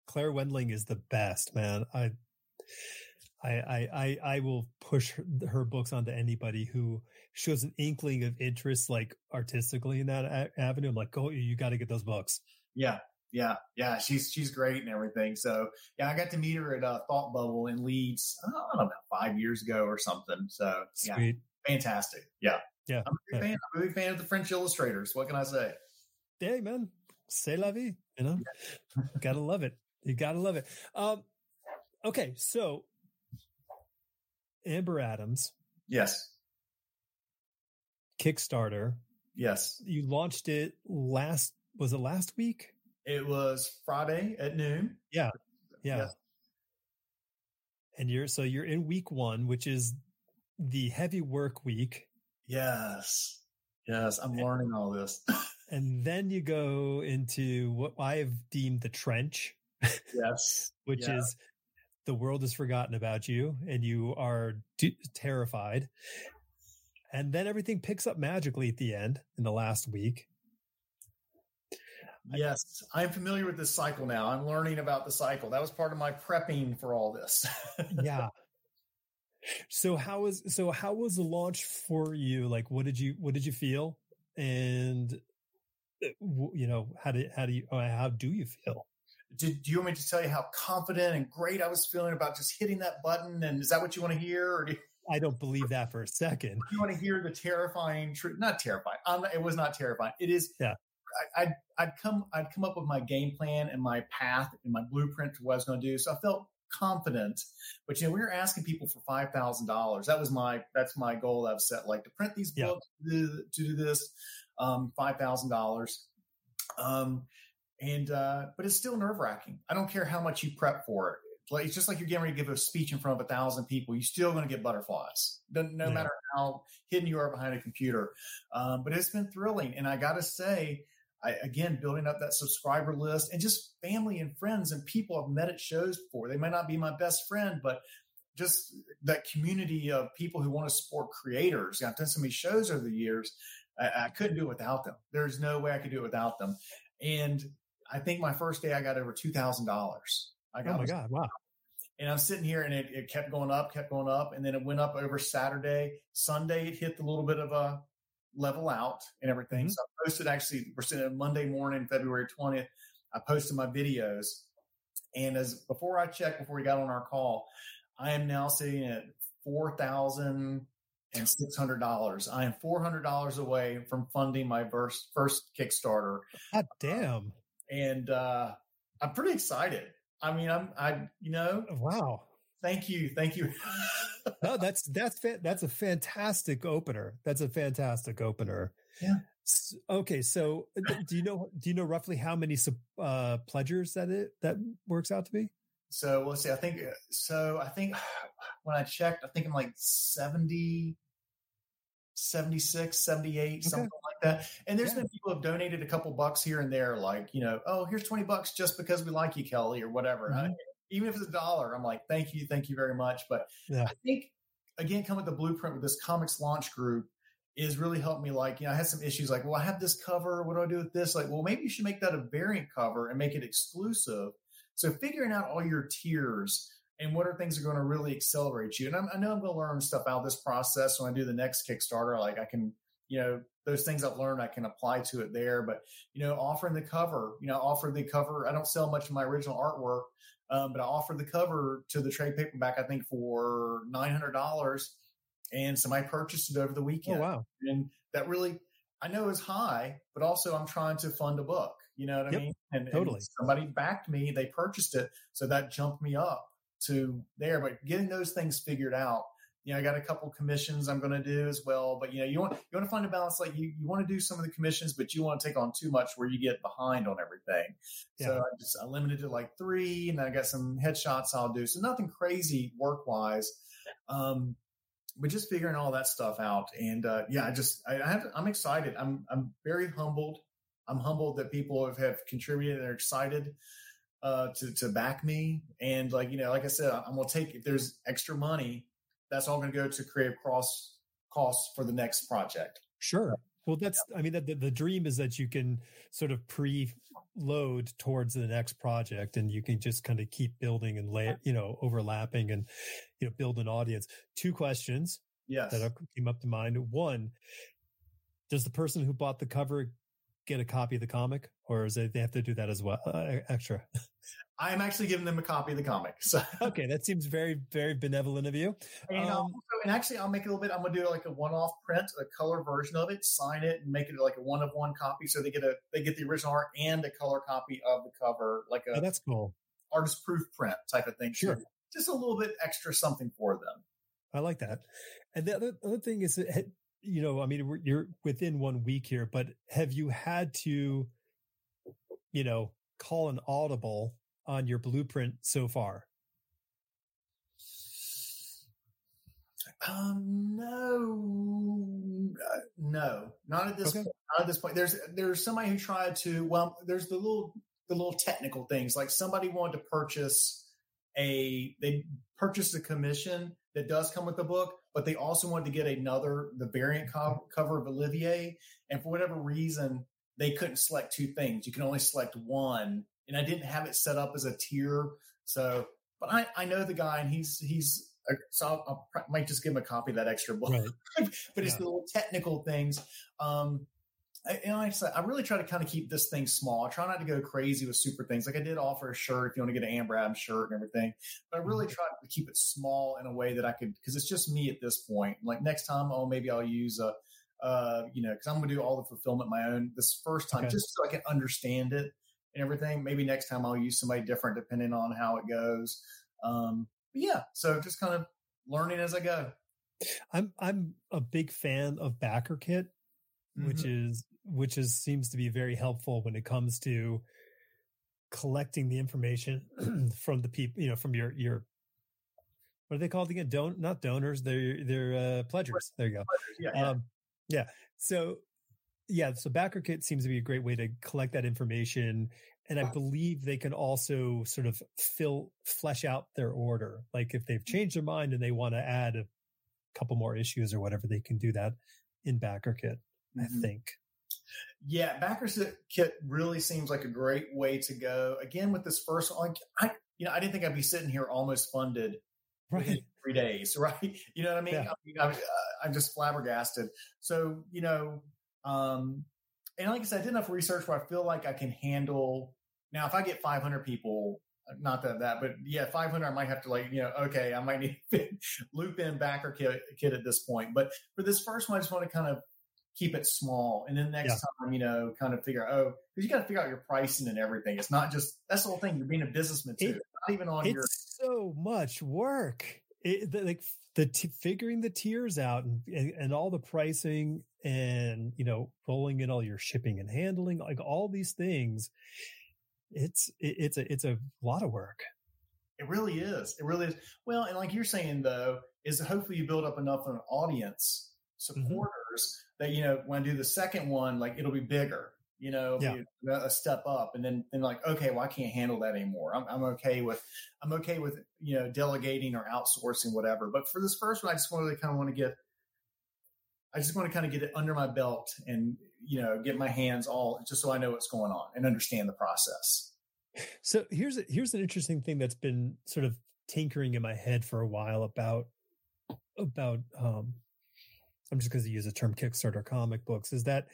Claire Wendling is the best, man. I, I, I, I, I will push her, her books onto anybody who shows an inkling of interest, like artistically in that a- avenue. I'm like, oh, you got to get those books. Yeah, yeah, yeah. She's she's great and everything. So yeah, I got to meet her at uh, Thought Bubble in Leeds. I don't know about five years ago or something. So yeah, Sweet. fantastic. Yeah, Yeah. I'm a big fan. I'm a big fan of the French illustrators. What can I say? Hey, man, c'est la vie. You know, gotta love it. You gotta love it. Um, okay, so Amber Atoms Yes, Kickstarter. yes. You launched it last. Was it last week? It was Friday at noon. Yeah. Yeah. And you're so you're in week one, which is the heavy work week. Yes, yes. I'm learning all this. And then you go into what I have deemed the trench, yes, which Yeah. is the world has forgotten about you and you are terrified. And then everything picks up magically at the end in the last week. Yes. I'm familiar with this cycle now. I'm learning about the cycle. That was part of my prepping for all this. Yeah. So how was so how was the launch for you? Like what did you what did you feel? And uh, you know, how did how do you uh, how do you feel? do, do you want me to tell you how confident and great I was feeling about just hitting that button? And is that what you want to hear, or do you, I don't believe that for a second. you want to hear the terrifying truth? Not terrifying. I'm not, it was not terrifying. It is. Yeah. I, I'd, I'd come. I'd come up with my game plan and my path and my blueprint for what I was going to do. So I felt confident. But you know, we were asking people for five thousand dollars. That was my. That's my goal. I've set like to print these Yeah. books to do, to do this. Um, five thousand dollars. Um, and uh, but it's still nerve wracking. I don't care how much you prep for it. Like it's just like you're getting ready to give a speech in front of a thousand people. You're still going to get butterflies, no, no Yeah. matter how hidden you are behind a computer. Um, but it's been thrilling, and I got to say, I, again, building up that subscriber list and just family and friends and people I've met at shows before. They might not be my best friend, but just that community of people who want to support creators. I've done so many shows over the years. I, I couldn't do it without them. There's no way I could do it without them. And I think my first day I got over two thousand dollars. I Oh my god! Wow. and I'm sitting here and it, it kept going up, kept going up, and then it went up over Saturday. Sunday it hit a little bit of a level out and everything. Mhm. So I posted actually we're sitting Monday morning, February 20th. I posted my videos. And as before I checked before we got on our call, I am now sitting at four thousand and six hundred dollars. I am four hundred dollars away from funding my first first Kickstarter God damn! and uh, I'm pretty excited. I mean, I'm, I, you know, Wow. Thank you, thank you. No, that's that's that's a fantastic opener. That's a fantastic opener. Yeah. Okay, so uh, do you know do you know roughly how many uh pledgers that it that works out to be? so let's see. I think so. I think when I checked, I think I'm like 70, 76, 78, something like that. And there's Yeah. been people who have donated a couple bucks here and there, like you know, oh, here's twenty bucks just because we like you, Kelly, or whatever. I- Mhm. Even if it's a dollar, I'm like, thank you, thank you very much. But Yeah. I think again, coming with the blueprint with this ComixLaunch group is really helped me. Like, you know, I had some issues like, well, I have this cover. What do I do with this? Like, well, maybe you should make that a variant cover and make it exclusive. So figuring out all your tiers and what are things that are going to really accelerate you. And I'm, I know I'm going to learn stuff out of this process when I do the next Kickstarter. Like I can, you know, those things I've learned, I can apply to it there. But, you know, offering the cover, you know, offer the cover. I don't sell much of my original artwork, um, but I offered the cover to the trade paperback, I think for $900 and somebody purchased it over the Oh weekend. wow. And that really, I know is high, but also I'm trying to fund a book. You know what I mean? And, and totally. somebody backed me, they purchased it. So that jumped me up to there. But getting those things figured out, you know, I got a couple commissions I'm going to do as well. But you know, you want you want to find a balance. Like you, you want to do some of the commissions, but you want to take on too much where you get behind on everything. So I just I limited to like three, and then I got some headshots I'll do. So nothing crazy work wise. Um, but just figuring all that stuff out, and uh, yeah, I just I, I have, I'm excited. I'm I'm very humbled I'm humbled that people have, have contributed and are excited uh, to to back me. And like you know, like I said, I'm gonna take if there's extra money, that's all gonna go to create cross costs for the next project. Sure. Well, that's I mean, the, the dream is that you can sort of pre-load towards the next project, and you can just kind of keep building and lay, you know, overlapping and you know build an audience. Two questions yes. that came up to mind. One, does the person who bought the cover get a copy of the comic, or is it they have to do that as well, uh, extra? I am actually giving them a copy of the comic. So okay, that seems very very benevolent of you. And, um, also, and actually, I'll make it a little bit. I'm gonna do like a one-off print, a color version of it, sign it, and make it like a one-of-one copy, so they get a they get the original art and a color copy of the cover, like a oh, that's cool artist proof print type of thing. Sure, so just a little bit extra something for them. I like that. And the other, other thing is, you know, I mean, you're within one week here, but have you had to, you know, call an audible on your blueprint so far? Um, no, uh, no, not at this okay. point. Not at this point. There's there's somebody who tried to. Well, there's the little the little technical things. Like somebody wanted to purchase a they purchased a commission that does come with the book, but they also wanted to get another the variant co- cover of Olivier, and for whatever reason they couldn't select two things. You can only select one, and I didn't have it set up as a tier. So, but I I know the guy, and he's he's so I'll, I'll, might just give him a copy of that extra book. Right. but it's the little technical things. Um, I, and like I said, I really try to kind of keep this thing small. I try not to go crazy with super things. Like I did offer a shirt if you want to get an Amber Atoms shirt and everything, but I really mm-hmm. try to keep it small in a way that I could, because it's just me at this point. Like next time, oh, maybe I'll use a, uh, you know, because I'm going to do all the fulfillment my own this first time, okay. just so I can understand it and everything. Maybe next time I'll use somebody different depending on how it goes. Um, but yeah, so just kind of learning as I go. I'm I'm a big fan of BackerKit, mm-hmm. which is which is seems to be very helpful when it comes to collecting the information from the people, you know, from your your what are they called again? Don't not donors, they're they're uh, pledgers. There you go. Yeah, yeah. Um, yeah. So yeah, so BackerKit seems to be a great way to collect that information. And I believe they can also sort of fill flesh out their order. Like if they've changed their mind and they want to add a couple more issues or whatever, they can do that in BackerKit, mm-hmm. I think. Yeah, Backers Kit really seems like a great way to go. Again, with this first, like I, you know, I didn't think I'd be sitting here almost funded right. three days, right? You know what I mean? Yeah. I mean I'm, uh, I'm, just flabbergasted. So, you know, um, and like I said, I did enough research where I feel like I can handle. Now, if I get 500 people, not that that, but yeah, 500, I might have to like, you know, okay, I might need to loop in backer kit, kit at this point. But for this first one, I just want to kind of keep it small. And then next yeah. time, you know, kind of figure out, oh, because you got to figure out your pricing and everything. It's not just, that's the whole thing. You're being a businessman too. It, not even on it's your. so much work. It, the, like the t- figuring the tiers out and, and, and all the pricing and, you know, rolling in all your shipping and handling, like all these things. It's, it, it's a, it's a lot of work. It really is. It really is. Well, and like you're saying though, is hopefully you build up enough of an audience mm-hmm. supporters mm-hmm that you know when I do the second one, like it'll be bigger, you know, yeah. a step up, and then then like okay, well I can't handle that anymore. I'm I'm okay with I'm okay with you know delegating or outsourcing whatever. But for this first one, I just really kind of want to get. I just want to kind of get it under my belt and you know get my hands all just so I know what's going on and understand the process. So here's a, here's an interesting thing that's been sort of tinkering in my head for a while about about um, I'm just going to use the term Kickstarter comic books, is that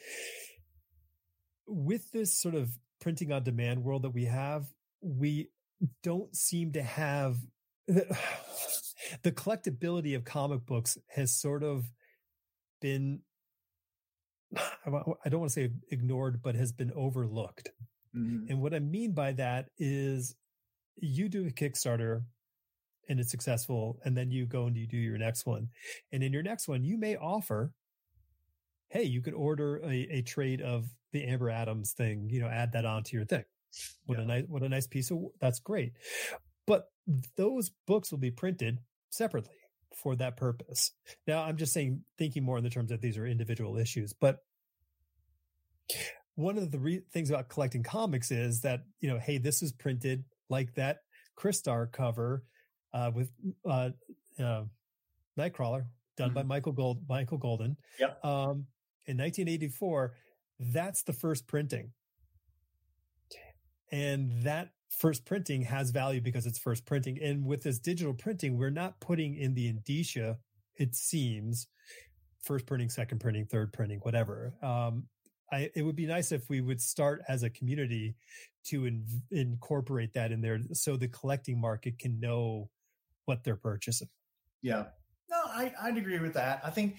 with this sort of printing on demand world that we have, we don't seem to have the, the collectability of comic books has sort of been I don't want to say ignored, but has been overlooked. Mm-hmm. And what I mean by that is you do a Kickstarter and it's successful and then you go and you do your next one and in your next one you may offer hey you could order a, a trade of the amber atoms thing you know add that onto your thing what yeah. a nice what a nice piece of that's great but those books will be printed separately for that purpose now i'm just saying thinking more in the terms that these are individual issues but one of the re- things about collecting comics is that you know, hey, this is printed like that Crystar cover uh, with uh, uh, Nightcrawler done mm-hmm. by Michael Gold Michael Golden. Yep. Um, in 1984, that's the first printing, and that first printing has value because it's first printing. And with this digital printing, we're not putting in the indicia. It seems first printing, second printing, third printing, whatever. Um, I, it would be nice if we would start as a community to in, incorporate that in there so the collecting market can know what they're purchasing. Yeah. No, I, I'd agree with that. I think,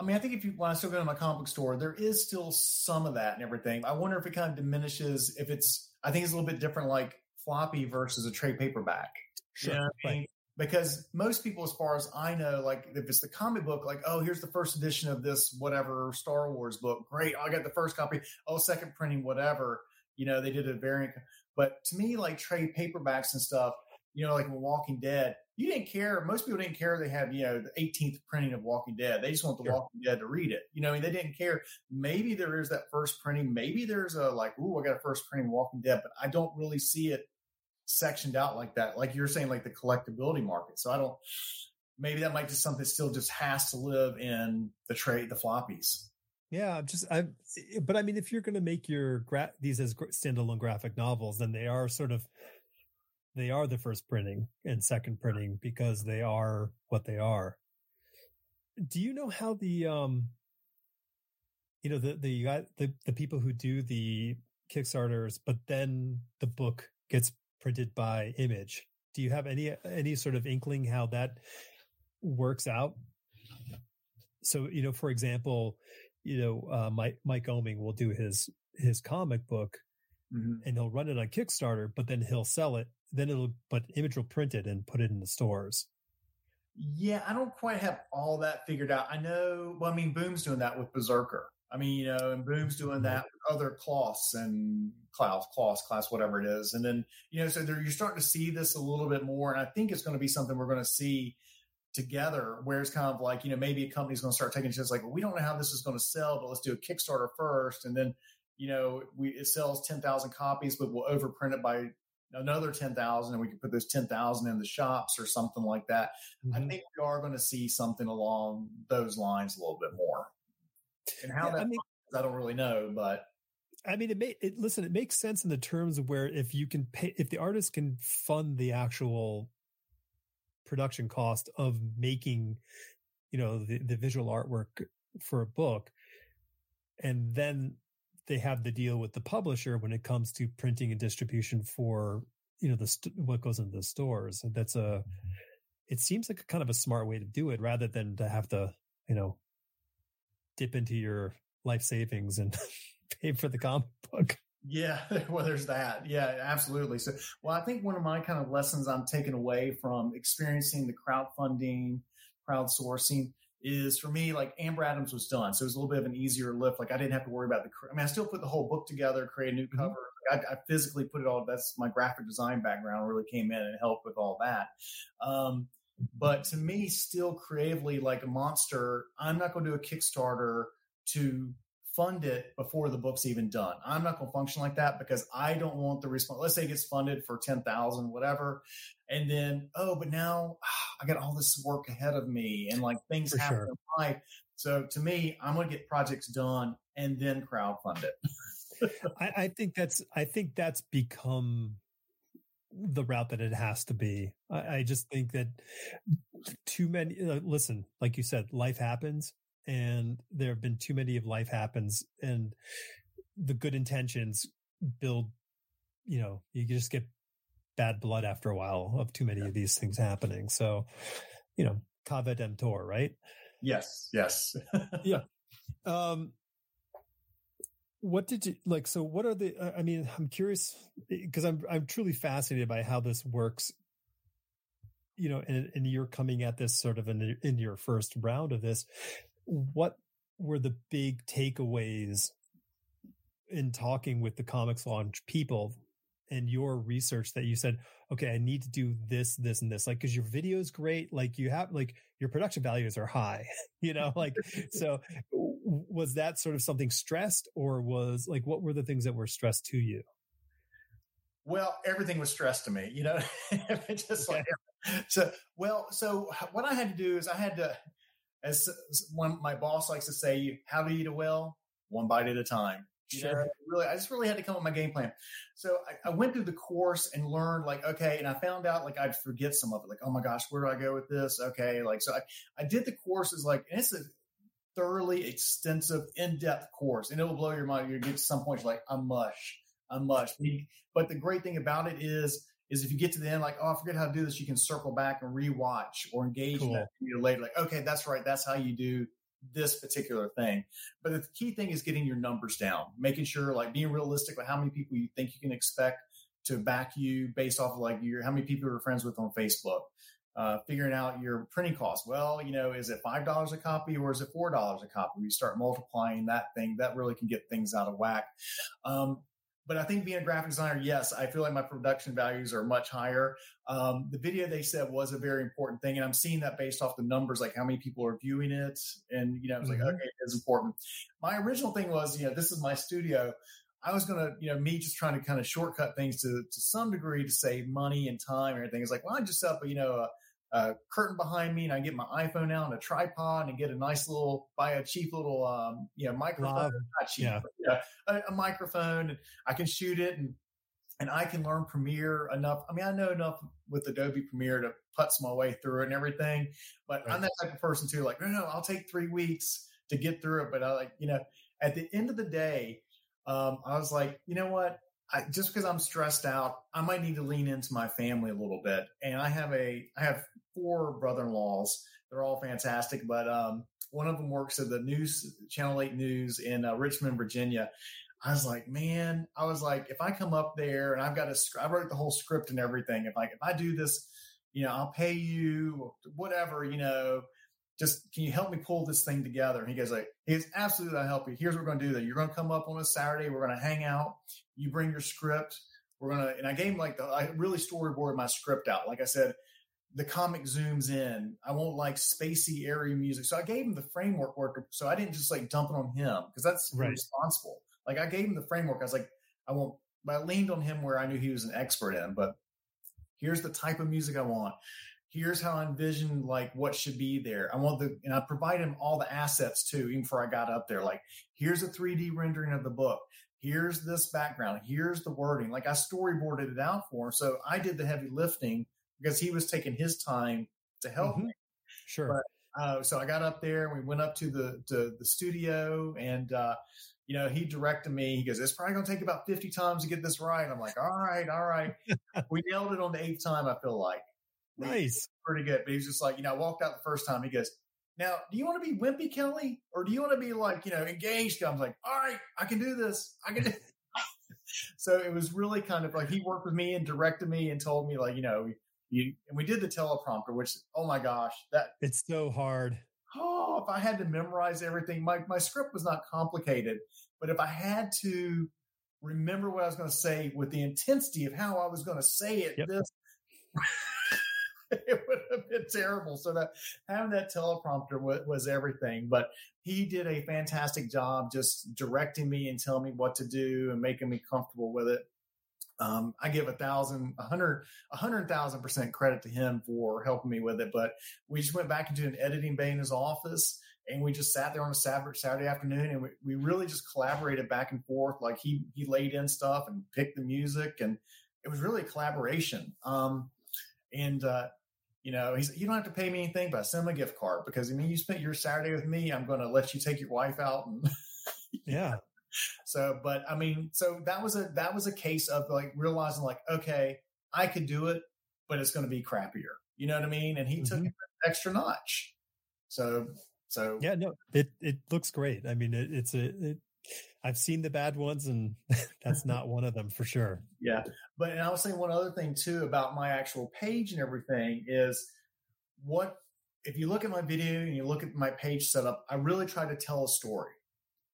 I mean, I think if you, when I still go to my comic book store, there is still some of that and everything. I wonder if it kind of diminishes, if it's, I think it's a little bit different, like floppy versus a trade paperback. Sure. You know I mean? because most people, as far as I know, like if it's the comic book, like, oh, here's the first edition of this whatever Star Wars book. Great. I got the first copy. Oh, second printing, whatever. You know, they did a variant. But to me, like trade paperbacks and stuff, you know, like Walking Dead, you didn't care. Most people didn't care they had, you know, the 18th printing of Walking Dead. They just want the sure. Walking Dead to read it. You know, I mean, they didn't care. Maybe there is that first printing. Maybe there's a like, ooh, I got a first printing Walking Dead, but I don't really see it sectioned out like that. Like you're saying, like the collectability market. So I don't. Maybe that might just something still just has to live in the trade, the floppies. Yeah, just I. But I mean, if you're going to make your gra- these as standalone graphic novels, then they are sort of they are the first printing and second printing because they are what they are. Do you know how the um you know the the the the people who do the Kickstarters, but then the book gets printed by image. Do you have any any sort of inkling how that works out? So, you know, for example, you know, uh, Mike Mike Oeming will do his his comic book mm-hmm. and he'll run it on Kickstarter, but then he'll sell it. Then it'll but image will print it and put it in the stores. Yeah, I don't quite have all that figured out. I know. Well, I mean, Boom's doing that with BRZRKR. I mean, you know, and Boom's doing mm-hmm. that with other cloths and Klaus, Klaus, class, whatever it is. And then, you know, so there, you're starting to see this a little bit more. And I think it's going to be something we're going to see together where it's kind of like, you know, maybe a company's going to start taking just like, well, we don't know how this is going to sell, but let's do a Kickstarter first. And then, you know, we, it sells 10,000 copies, but we'll overprint it by another 10,000 and we can put those 10,000 in the shops or something like that. Mm-hmm. I think we are going to see something along those lines a little bit more. And how yeah, that I, mean, I don't really know, but I mean, it may it, listen. It makes sense in the terms of where if you can pay, if the artist can fund the actual production cost of making, you know, the, the visual artwork for a book, and then they have the deal with the publisher when it comes to printing and distribution for you know the st- what goes into the stores. That's a mm-hmm. it seems like a kind of a smart way to do it rather than to have to you know dip into your life savings and pay for the comic book. Yeah, well, there's that. Yeah, absolutely. So, well, I think one of my kind of lessons I'm taking away from experiencing the crowdfunding, crowdsourcing is for me, like Amber Atoms was done. So it was a little bit of an easier lift. Like I didn't have to worry about the, I mean, I still put the whole book together, create a new mm-hmm. cover. Mm-hmm. I, I, physically put it all, that's my graphic design background really came in and helped with all that. Um, but to me, still creatively like a monster, I'm not going to do a Kickstarter to fund it before the book's even done. I'm not going to function like that because I don't want the response. Let's say it gets funded for 10,000, whatever. And then, oh, but now I got all this work ahead of me and like things for happen sure. in life. So to me, I'm going to get projects done and then crowdfund it. I, I think that's, I think that's become the route that it has to be. I, I just think that too many. Uh, listen, like you said, life happens, and there have been too many of life happens, and the good intentions build. You know, you just get bad blood after a while of too many yeah. of these things happening. So, you know, cave emptor, right? Yes. Yes. yeah. Um, what did you like so what are the i mean i'm curious because i'm i'm truly fascinated by how this works you know and, and you're coming at this sort of in, in your first round of this what were the big takeaways in talking with the ComixLaunch people in your research that you said, okay, I need to do this, this, and this? Like, cause your video is great. Like you have, like your production values are high, you know, like, so was that sort of something stressed or was like, what were the things that were stressed to you? Well, everything was stressed to me, you know, just okay. like, so, well, so what I had to do is I had to, as one, my boss likes to say, how to eat a well, one bite at a time. You sure. know, really, I just really had to come up with my game plan. So I, I, went through the course and learned like, okay, and I found out like I'd forget some of it. Like, oh my gosh, where do I go with this? Okay, like so I, I did the courses like, and it's a thoroughly extensive, in-depth course, and it will blow your mind. You get to some point, you're like, I'm mush, I'm mush. But the great thing about it is, is if you get to the end, like, oh, I forget how to do this, you can circle back and rewatch or engage cool. in that video later. Like, okay, that's right, that's how you do this particular thing. But the key thing is getting your numbers down, making sure like being realistic with how many people you think you can expect to back you based off of like your how many people you're friends with on Facebook. Uh, figuring out your printing costs. Well, you know, is it five dollars a copy or is it four dollars a copy? We start multiplying that thing. That really can get things out of whack. Um, but I think being a graphic designer, yes, I feel like my production values are much higher. Um, the video they said was a very important thing, and I'm seeing that based off the numbers, like how many people are viewing it, and you know, it's mm-hmm. like okay, it's important. My original thing was, you know, this is my studio. I was gonna, you know, me just trying to kind of shortcut things to to some degree to save money and time and everything. It's like, well, I just set up, you know, a, a curtain behind me and I get my iPhone out and a tripod and get a nice little, buy a cheap little, um, you know, microphone, cheap, yeah. But, a, a, microphone and I can shoot it and, and I can learn Premiere enough. I mean, I know enough with Adobe Premiere to putz my way through it and everything, but right. I'm that type of person too. Like, no, no, I'll take three weeks to get through it. But I like, you know, at the end of the day, um, I was like, you know what? I, just because I'm stressed out, I might need to lean into my family a little bit. And I have a, I have four brother-in-laws. They're all fantastic, but um, one of them works at the news Channel Eight News in uh, Richmond, Virginia. I was like, man, I was like, if I come up there and I've got a, I wrote the whole script and everything. If I if I do this, you know, I'll pay you whatever, you know. Just can you help me pull this thing together? And he goes like, he's absolutely I'll help you. Here's what we're going to do. That you're going to come up on a Saturday. We're going to hang out. You bring your script. We're gonna and I gave him like the I really storyboarded my script out. Like I said, the comic zooms in. I won't like spacey, airy music. So I gave him the framework work. So I didn't just like dump it on him because that's right. responsible. Like I gave him the framework. I was like, I won't, but I leaned on him where I knew he was an expert in. But here's the type of music I want. Here's how I envision like what should be there. I want the, and I provide him all the assets too, even before I got up there. Like, here's a 3D rendering of the book. Here's this background. Here's the wording. Like I storyboarded it out for him. So I did the heavy lifting because he was taking his time to help mm-hmm. me. Sure. But, uh, so I got up there and we went up to the to the studio and uh, you know he directed me. He goes, "It's probably going to take about fifty times to get this right." I'm like, "All right, all right." we nailed it on the eighth time. I feel like nice, pretty good. But he's just like, you know, I walked out the first time. He goes, "Now, do you want to be wimpy, Kelly, or do you want to be like you know engaged?" I'm like, "All right, I can do this. I can." do So it was really kind of like he worked with me and directed me and told me like, you know, you and we did the teleprompter, which oh my gosh, that it's so hard. Oh, if I had to memorize everything, my my script was not complicated, but if I had to remember what I was going to say with the intensity of how I was going to say it, yep. this it would have been terrible. So that having that teleprompter was, was, everything. But he did a fantastic job just directing me and telling me what to do and making me comfortable with it. Um, I give a thousand, a hundred, a hundred thousand percent credit to him for helping me with it. But we just went back into an editing bay in his office and we just sat there on a Saturday, afternoon and we, we really just collaborated back and forth. Like he, he laid in stuff and picked the music and it was really a collaboration. Um, and, uh, you know, he's, you don't have to pay me anything, but I send him a gift card because I mean, you spent your Saturday with me. I'm going to let you take your wife out and yeah, so, but I mean, so that was a that was a case of like realizing like, okay, I could do it, but it's going to be crappier. You know what I mean? And he mm-hmm. took an extra notch. So, so yeah, no, it it looks great. I mean, it, it's a it, I've seen the bad ones, and that's not one of them for sure. Yeah, but and I was saying one other thing too about my actual page and everything is what if you look at my video and you look at my page setup, I really try to tell a story.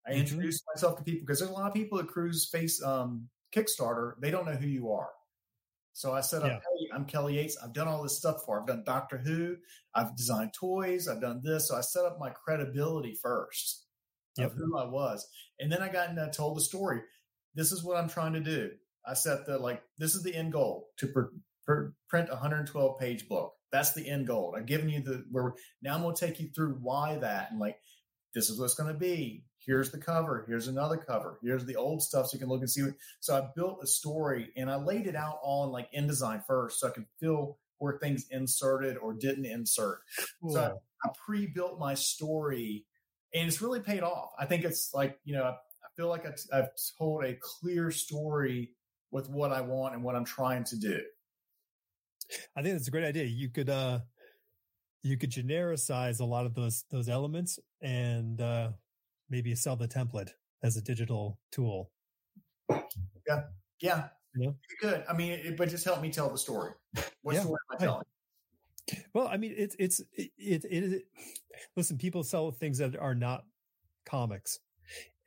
I mm-hmm. introduce myself to people because there's a lot of people that cruise face um, Kickstarter, they don't know who you are. So I said, Yeah. hey, I'm Kelly Yates. I've done all this stuff for. I've done Doctor Who. I've designed toys. I've done this. So I set up my credibility first Yep. of who I was, and then I got and I told the story. This is what I'm trying to do. I set the like. This is the end goal to pr- pr- print a 112 page book. That's the end goal. I've given you the where now I'm going to take you through why that and like this is what it's going to be. Here's the cover. Here's another cover. Here's the old stuff so you can look and see. What, so I built a story and I laid it out all in like InDesign first so I could feel where things inserted or didn't insert. So I, I pre-built my story and it's really paid off. I think it's like, you know, I, I feel like I, I've told a clear story with what I want and what I'm trying to do. I think that's a great idea. You could uh you could genericize a lot of those those elements and uh maybe sell the template as a digital tool. Yeah. Yeah. You could. I mean, it, but just help me tell the story. What Yeah, story am I telling? Well, I mean, it's it's it it, it is. Listen, people sell things that are not comics,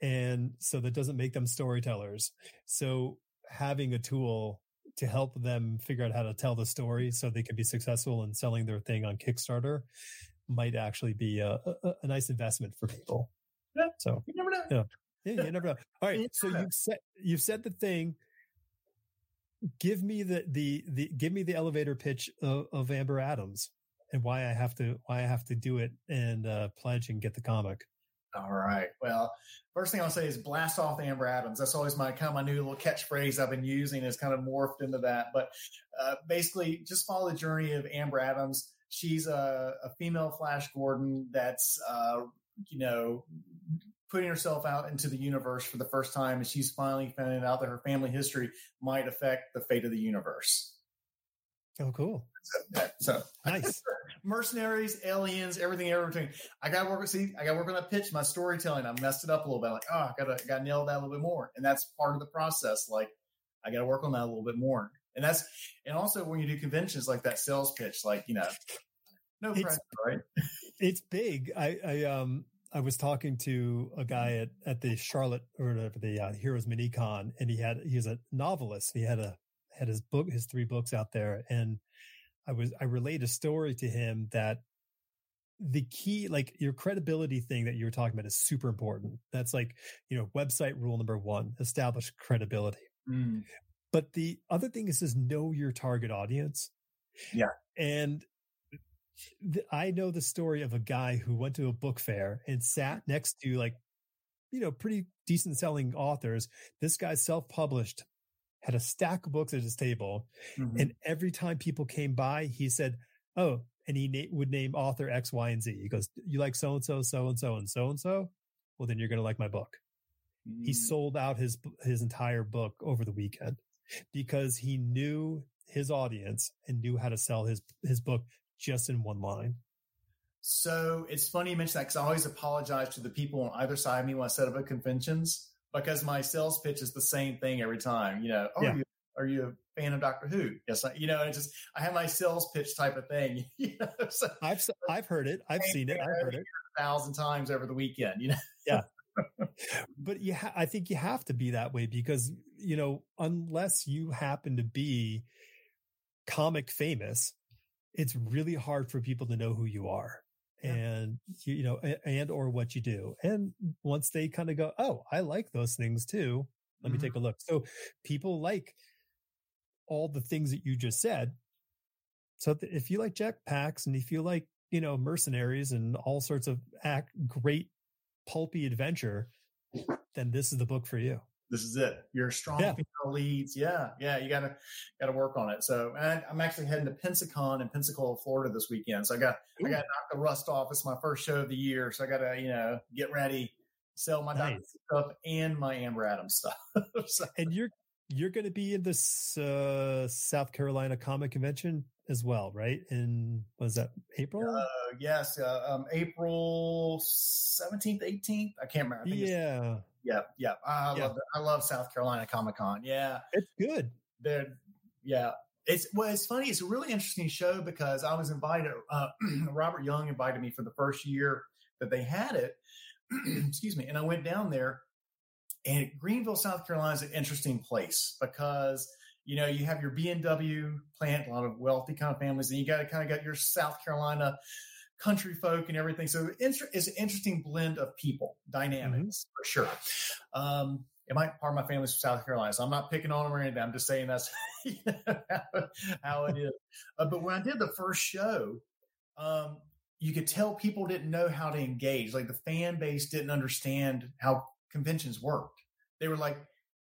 and so that doesn't make them storytellers. So having a tool to help them figure out how to tell the story so they can be successful in selling their thing on Kickstarter might actually be a, a, a nice investment for people. Yeah. So You never know. Yeah. yeah, you never know. All right, so you've said you've said the thing. Give me the the the give me the elevator pitch of, of Amber Atoms and why I have to why I have to do it and uh, pledge and get the comic. All right. Well, first thing I'll say is blast off Amber Atoms. That's always my kind of my new little catchphrase I've been using. It's kind of morphed into that. But uh, basically, just follow the journey of Amber Atoms. She's a, a female Flash Gordon that's uh, you know putting herself out into the universe for the first time, and she's finally finding out that her family history might affect the fate of the universe. Oh, cool! So, so Nice. mercenaries, aliens, everything, everything. I got to work. See, I got to work on that pitch, my storytelling. I messed it up a little bit. Like, oh, I got to, got to nail that a little bit more, and that's part of the process. Like, I got to work on that a little bit more, and that's, and also when you do conventions like that sales pitch, like you know, no pressure, right? it's big. I, I um I was talking to a guy at at the Charlotte or whatever, the uh, Heroes Minicon, and he had he was a novelist. He had a had his book, his three books out there, and I was I relayed a story to him that the key, like your credibility thing that you were talking about, is super important. That's like you know website rule number one: establish credibility. Mm. But the other thing is, is know your target audience. Yeah. And I know the story of a guy who went to a book fair and sat next to like, you know, pretty decent selling authors. This guy self published, had a stack of books at his table. Mhm. And every time people came by, he said, Oh, and he na- would name author X, Y, and Z. He goes, You like so and so, so and so, and so and so? Well, then you're going to like my book he Mm. sold out his his entire book over the weekend because he knew his audience and knew how to sell his his book just in one line. So it's funny you mention that because I always apologize to the people on either side of me when I set up at conventions because my sales pitch is the same thing every time. You know, oh, Yeah. are, you, are you a fan of Doctor Who? Yes, I, you know, it's just I have my sales pitch type of thing. You know, so I've I've heard it, I've seen it, I've heard it. a thousand times over the weekend. You know, yeah. But you, ha- I think you have to be that way because you know unless you happen to be comic famous, it's really hard for people to know who you are. Yeah. And you, you know, a- and or what you do. And once they kind of go, oh, I like those things too. Let me Mhm. take a look. So people like all the things that you just said. So if you like jetpacks and if you like, you know, mercenaries and all sorts of act great pulpy adventure, then this is the book for you. This is it. You're strong Yeah. female leads. Yeah, yeah. You gotta gotta work on it. So and I'm actually heading to Pensacon in Pensacola, Florida this weekend. So I got I got to knock the rust off. It's my first show of the year, so I got to you know get ready, sell my Nice. stuff and my Amber Atoms stuff. so, And you're you're going to be in this uh, South Carolina Comic Convention as well, right? In was that April? uh, yes, uh, um, April 17th, 18th. I can't remember. I yeah, yeah, yeah. I Yeah. love I love South Carolina Comic Con. Yeah, it's good. they're yeah. It's well, it's funny. It's a really interesting show because I was invited. Uh, Robert Young invited me for the first year that they had it. excuse me, and I went down there, and Greenville, South Carolina is an interesting place because you know you have your BMW plant, a lot of wealthy kind of families, and you got to kind of got your South Carolina country folk and everything. So it's an interesting blend of people dynamics mm-hmm. for sure. Um, it might part of my family's from South Carolina, so I'm not picking on them or anything. I'm just saying that's you know, how, how, it is. Uh, but when I did the first show, um, you could tell people didn't know how to engage. Like the fan base didn't understand how conventions worked. They were like,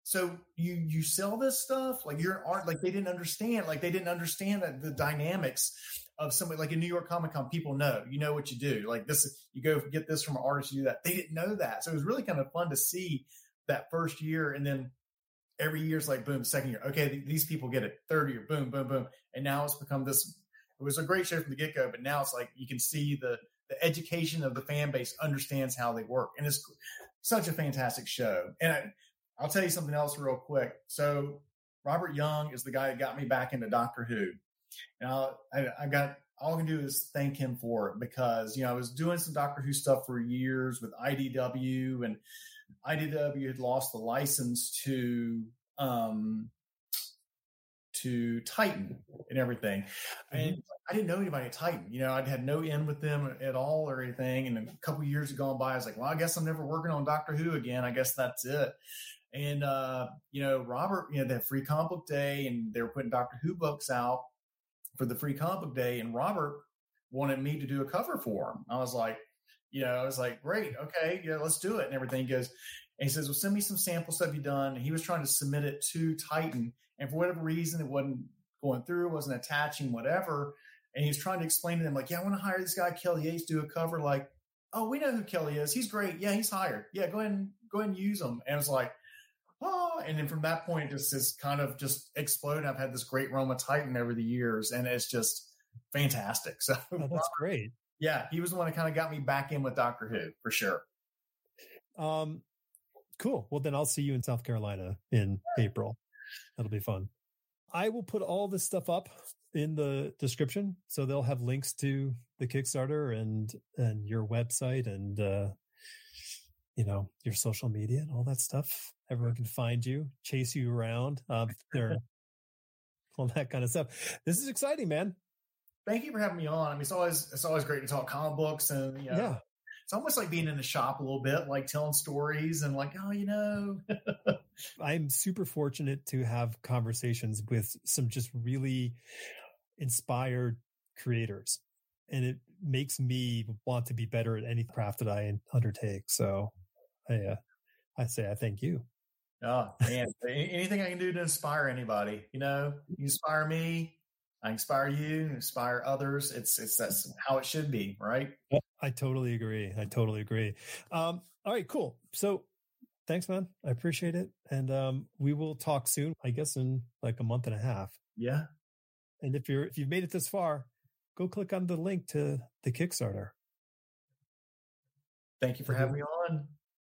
"So you you sell this stuff? Like you're art? Like they didn't understand. Like they didn't understand that the dynamics of somebody like in New York Comic Con. People know you know what you do. Like this, you go get this from an artist. You do that. They didn't know that, so it was really kind of fun to see that first year, and then every year's like boom, second year. Okay, these people get it. Third year, boom, boom, boom, and now it's become this. It was a great show from the get go, but now it's like you can see the the education of the fan base understands how they work, and it's such a fantastic show. And I, I'll tell you something else real quick. So Robert Young is the guy that got me back into Doctor Who. And I, I got all I can do is thank him for it because you know I was doing some Doctor Who stuff for years with IDW, and IDW had lost the license to um, to Titan and everything. Mm-hmm. And I didn't know anybody at Titan. You know, I'd had no end with them at all or anything. And a couple years had gone by. I was like, well, I guess I'm never working on Doctor Who again. I guess that's it. And uh, you know, Robert, you know, they had free comic book day and they were putting Doctor Who books out for the free comic book day. And Robert wanted me to do a cover for him. I was like, you know, I was like, great, okay, yeah, let's do it. And everything goes, and he says, well, send me some sample stuff you've done. And he was trying to submit it to Titan. And for whatever reason, it wasn't going through, wasn't attaching, whatever. And he was trying to explain to them, like, yeah, I want to hire this guy, Kelly Yates, do a cover. Like, oh, we know who Kelly is. He's great. Yeah, he's hired. Yeah, go ahead and go ahead and use him. And it was like, oh, and then from that point, it just kind of just exploded. I've had this great run with Titan over the years, and it's just fantastic. So oh, that's great. Yeah, he was the one that kind of got me back in with Doctor Who for sure. Um, cool. Well, then I'll see you in South Carolina in April. That'll be fun. I will put all this stuff up in the description, so they'll have links to the Kickstarter and and your website and uh, you know your social media and all that stuff. Everyone can find you, chase you around. Um, there, all that kind of stuff. This is exciting, man. Thank you for having me on. I mean, it's always it's always great to talk comic books and you know, yeah. It's almost like being in the shop a little bit, like telling stories and like, oh, you know. I'm super fortunate to have conversations with some just really inspired creators. And it makes me want to be better at any craft that I undertake. So I, uh, I say I thank you. Oh man, anything I can do to inspire anybody, you know, you inspire me, I inspire you, inspire others. It's it's that's how it should be, right? I totally agree. I totally agree. Um, all right, cool. So thanks, man. I appreciate it, and um, we will talk soon. I guess in like a month and a half. Yeah. And if you're if you've made it this far, go click on the link to the Kickstarter. Thank you for having me on.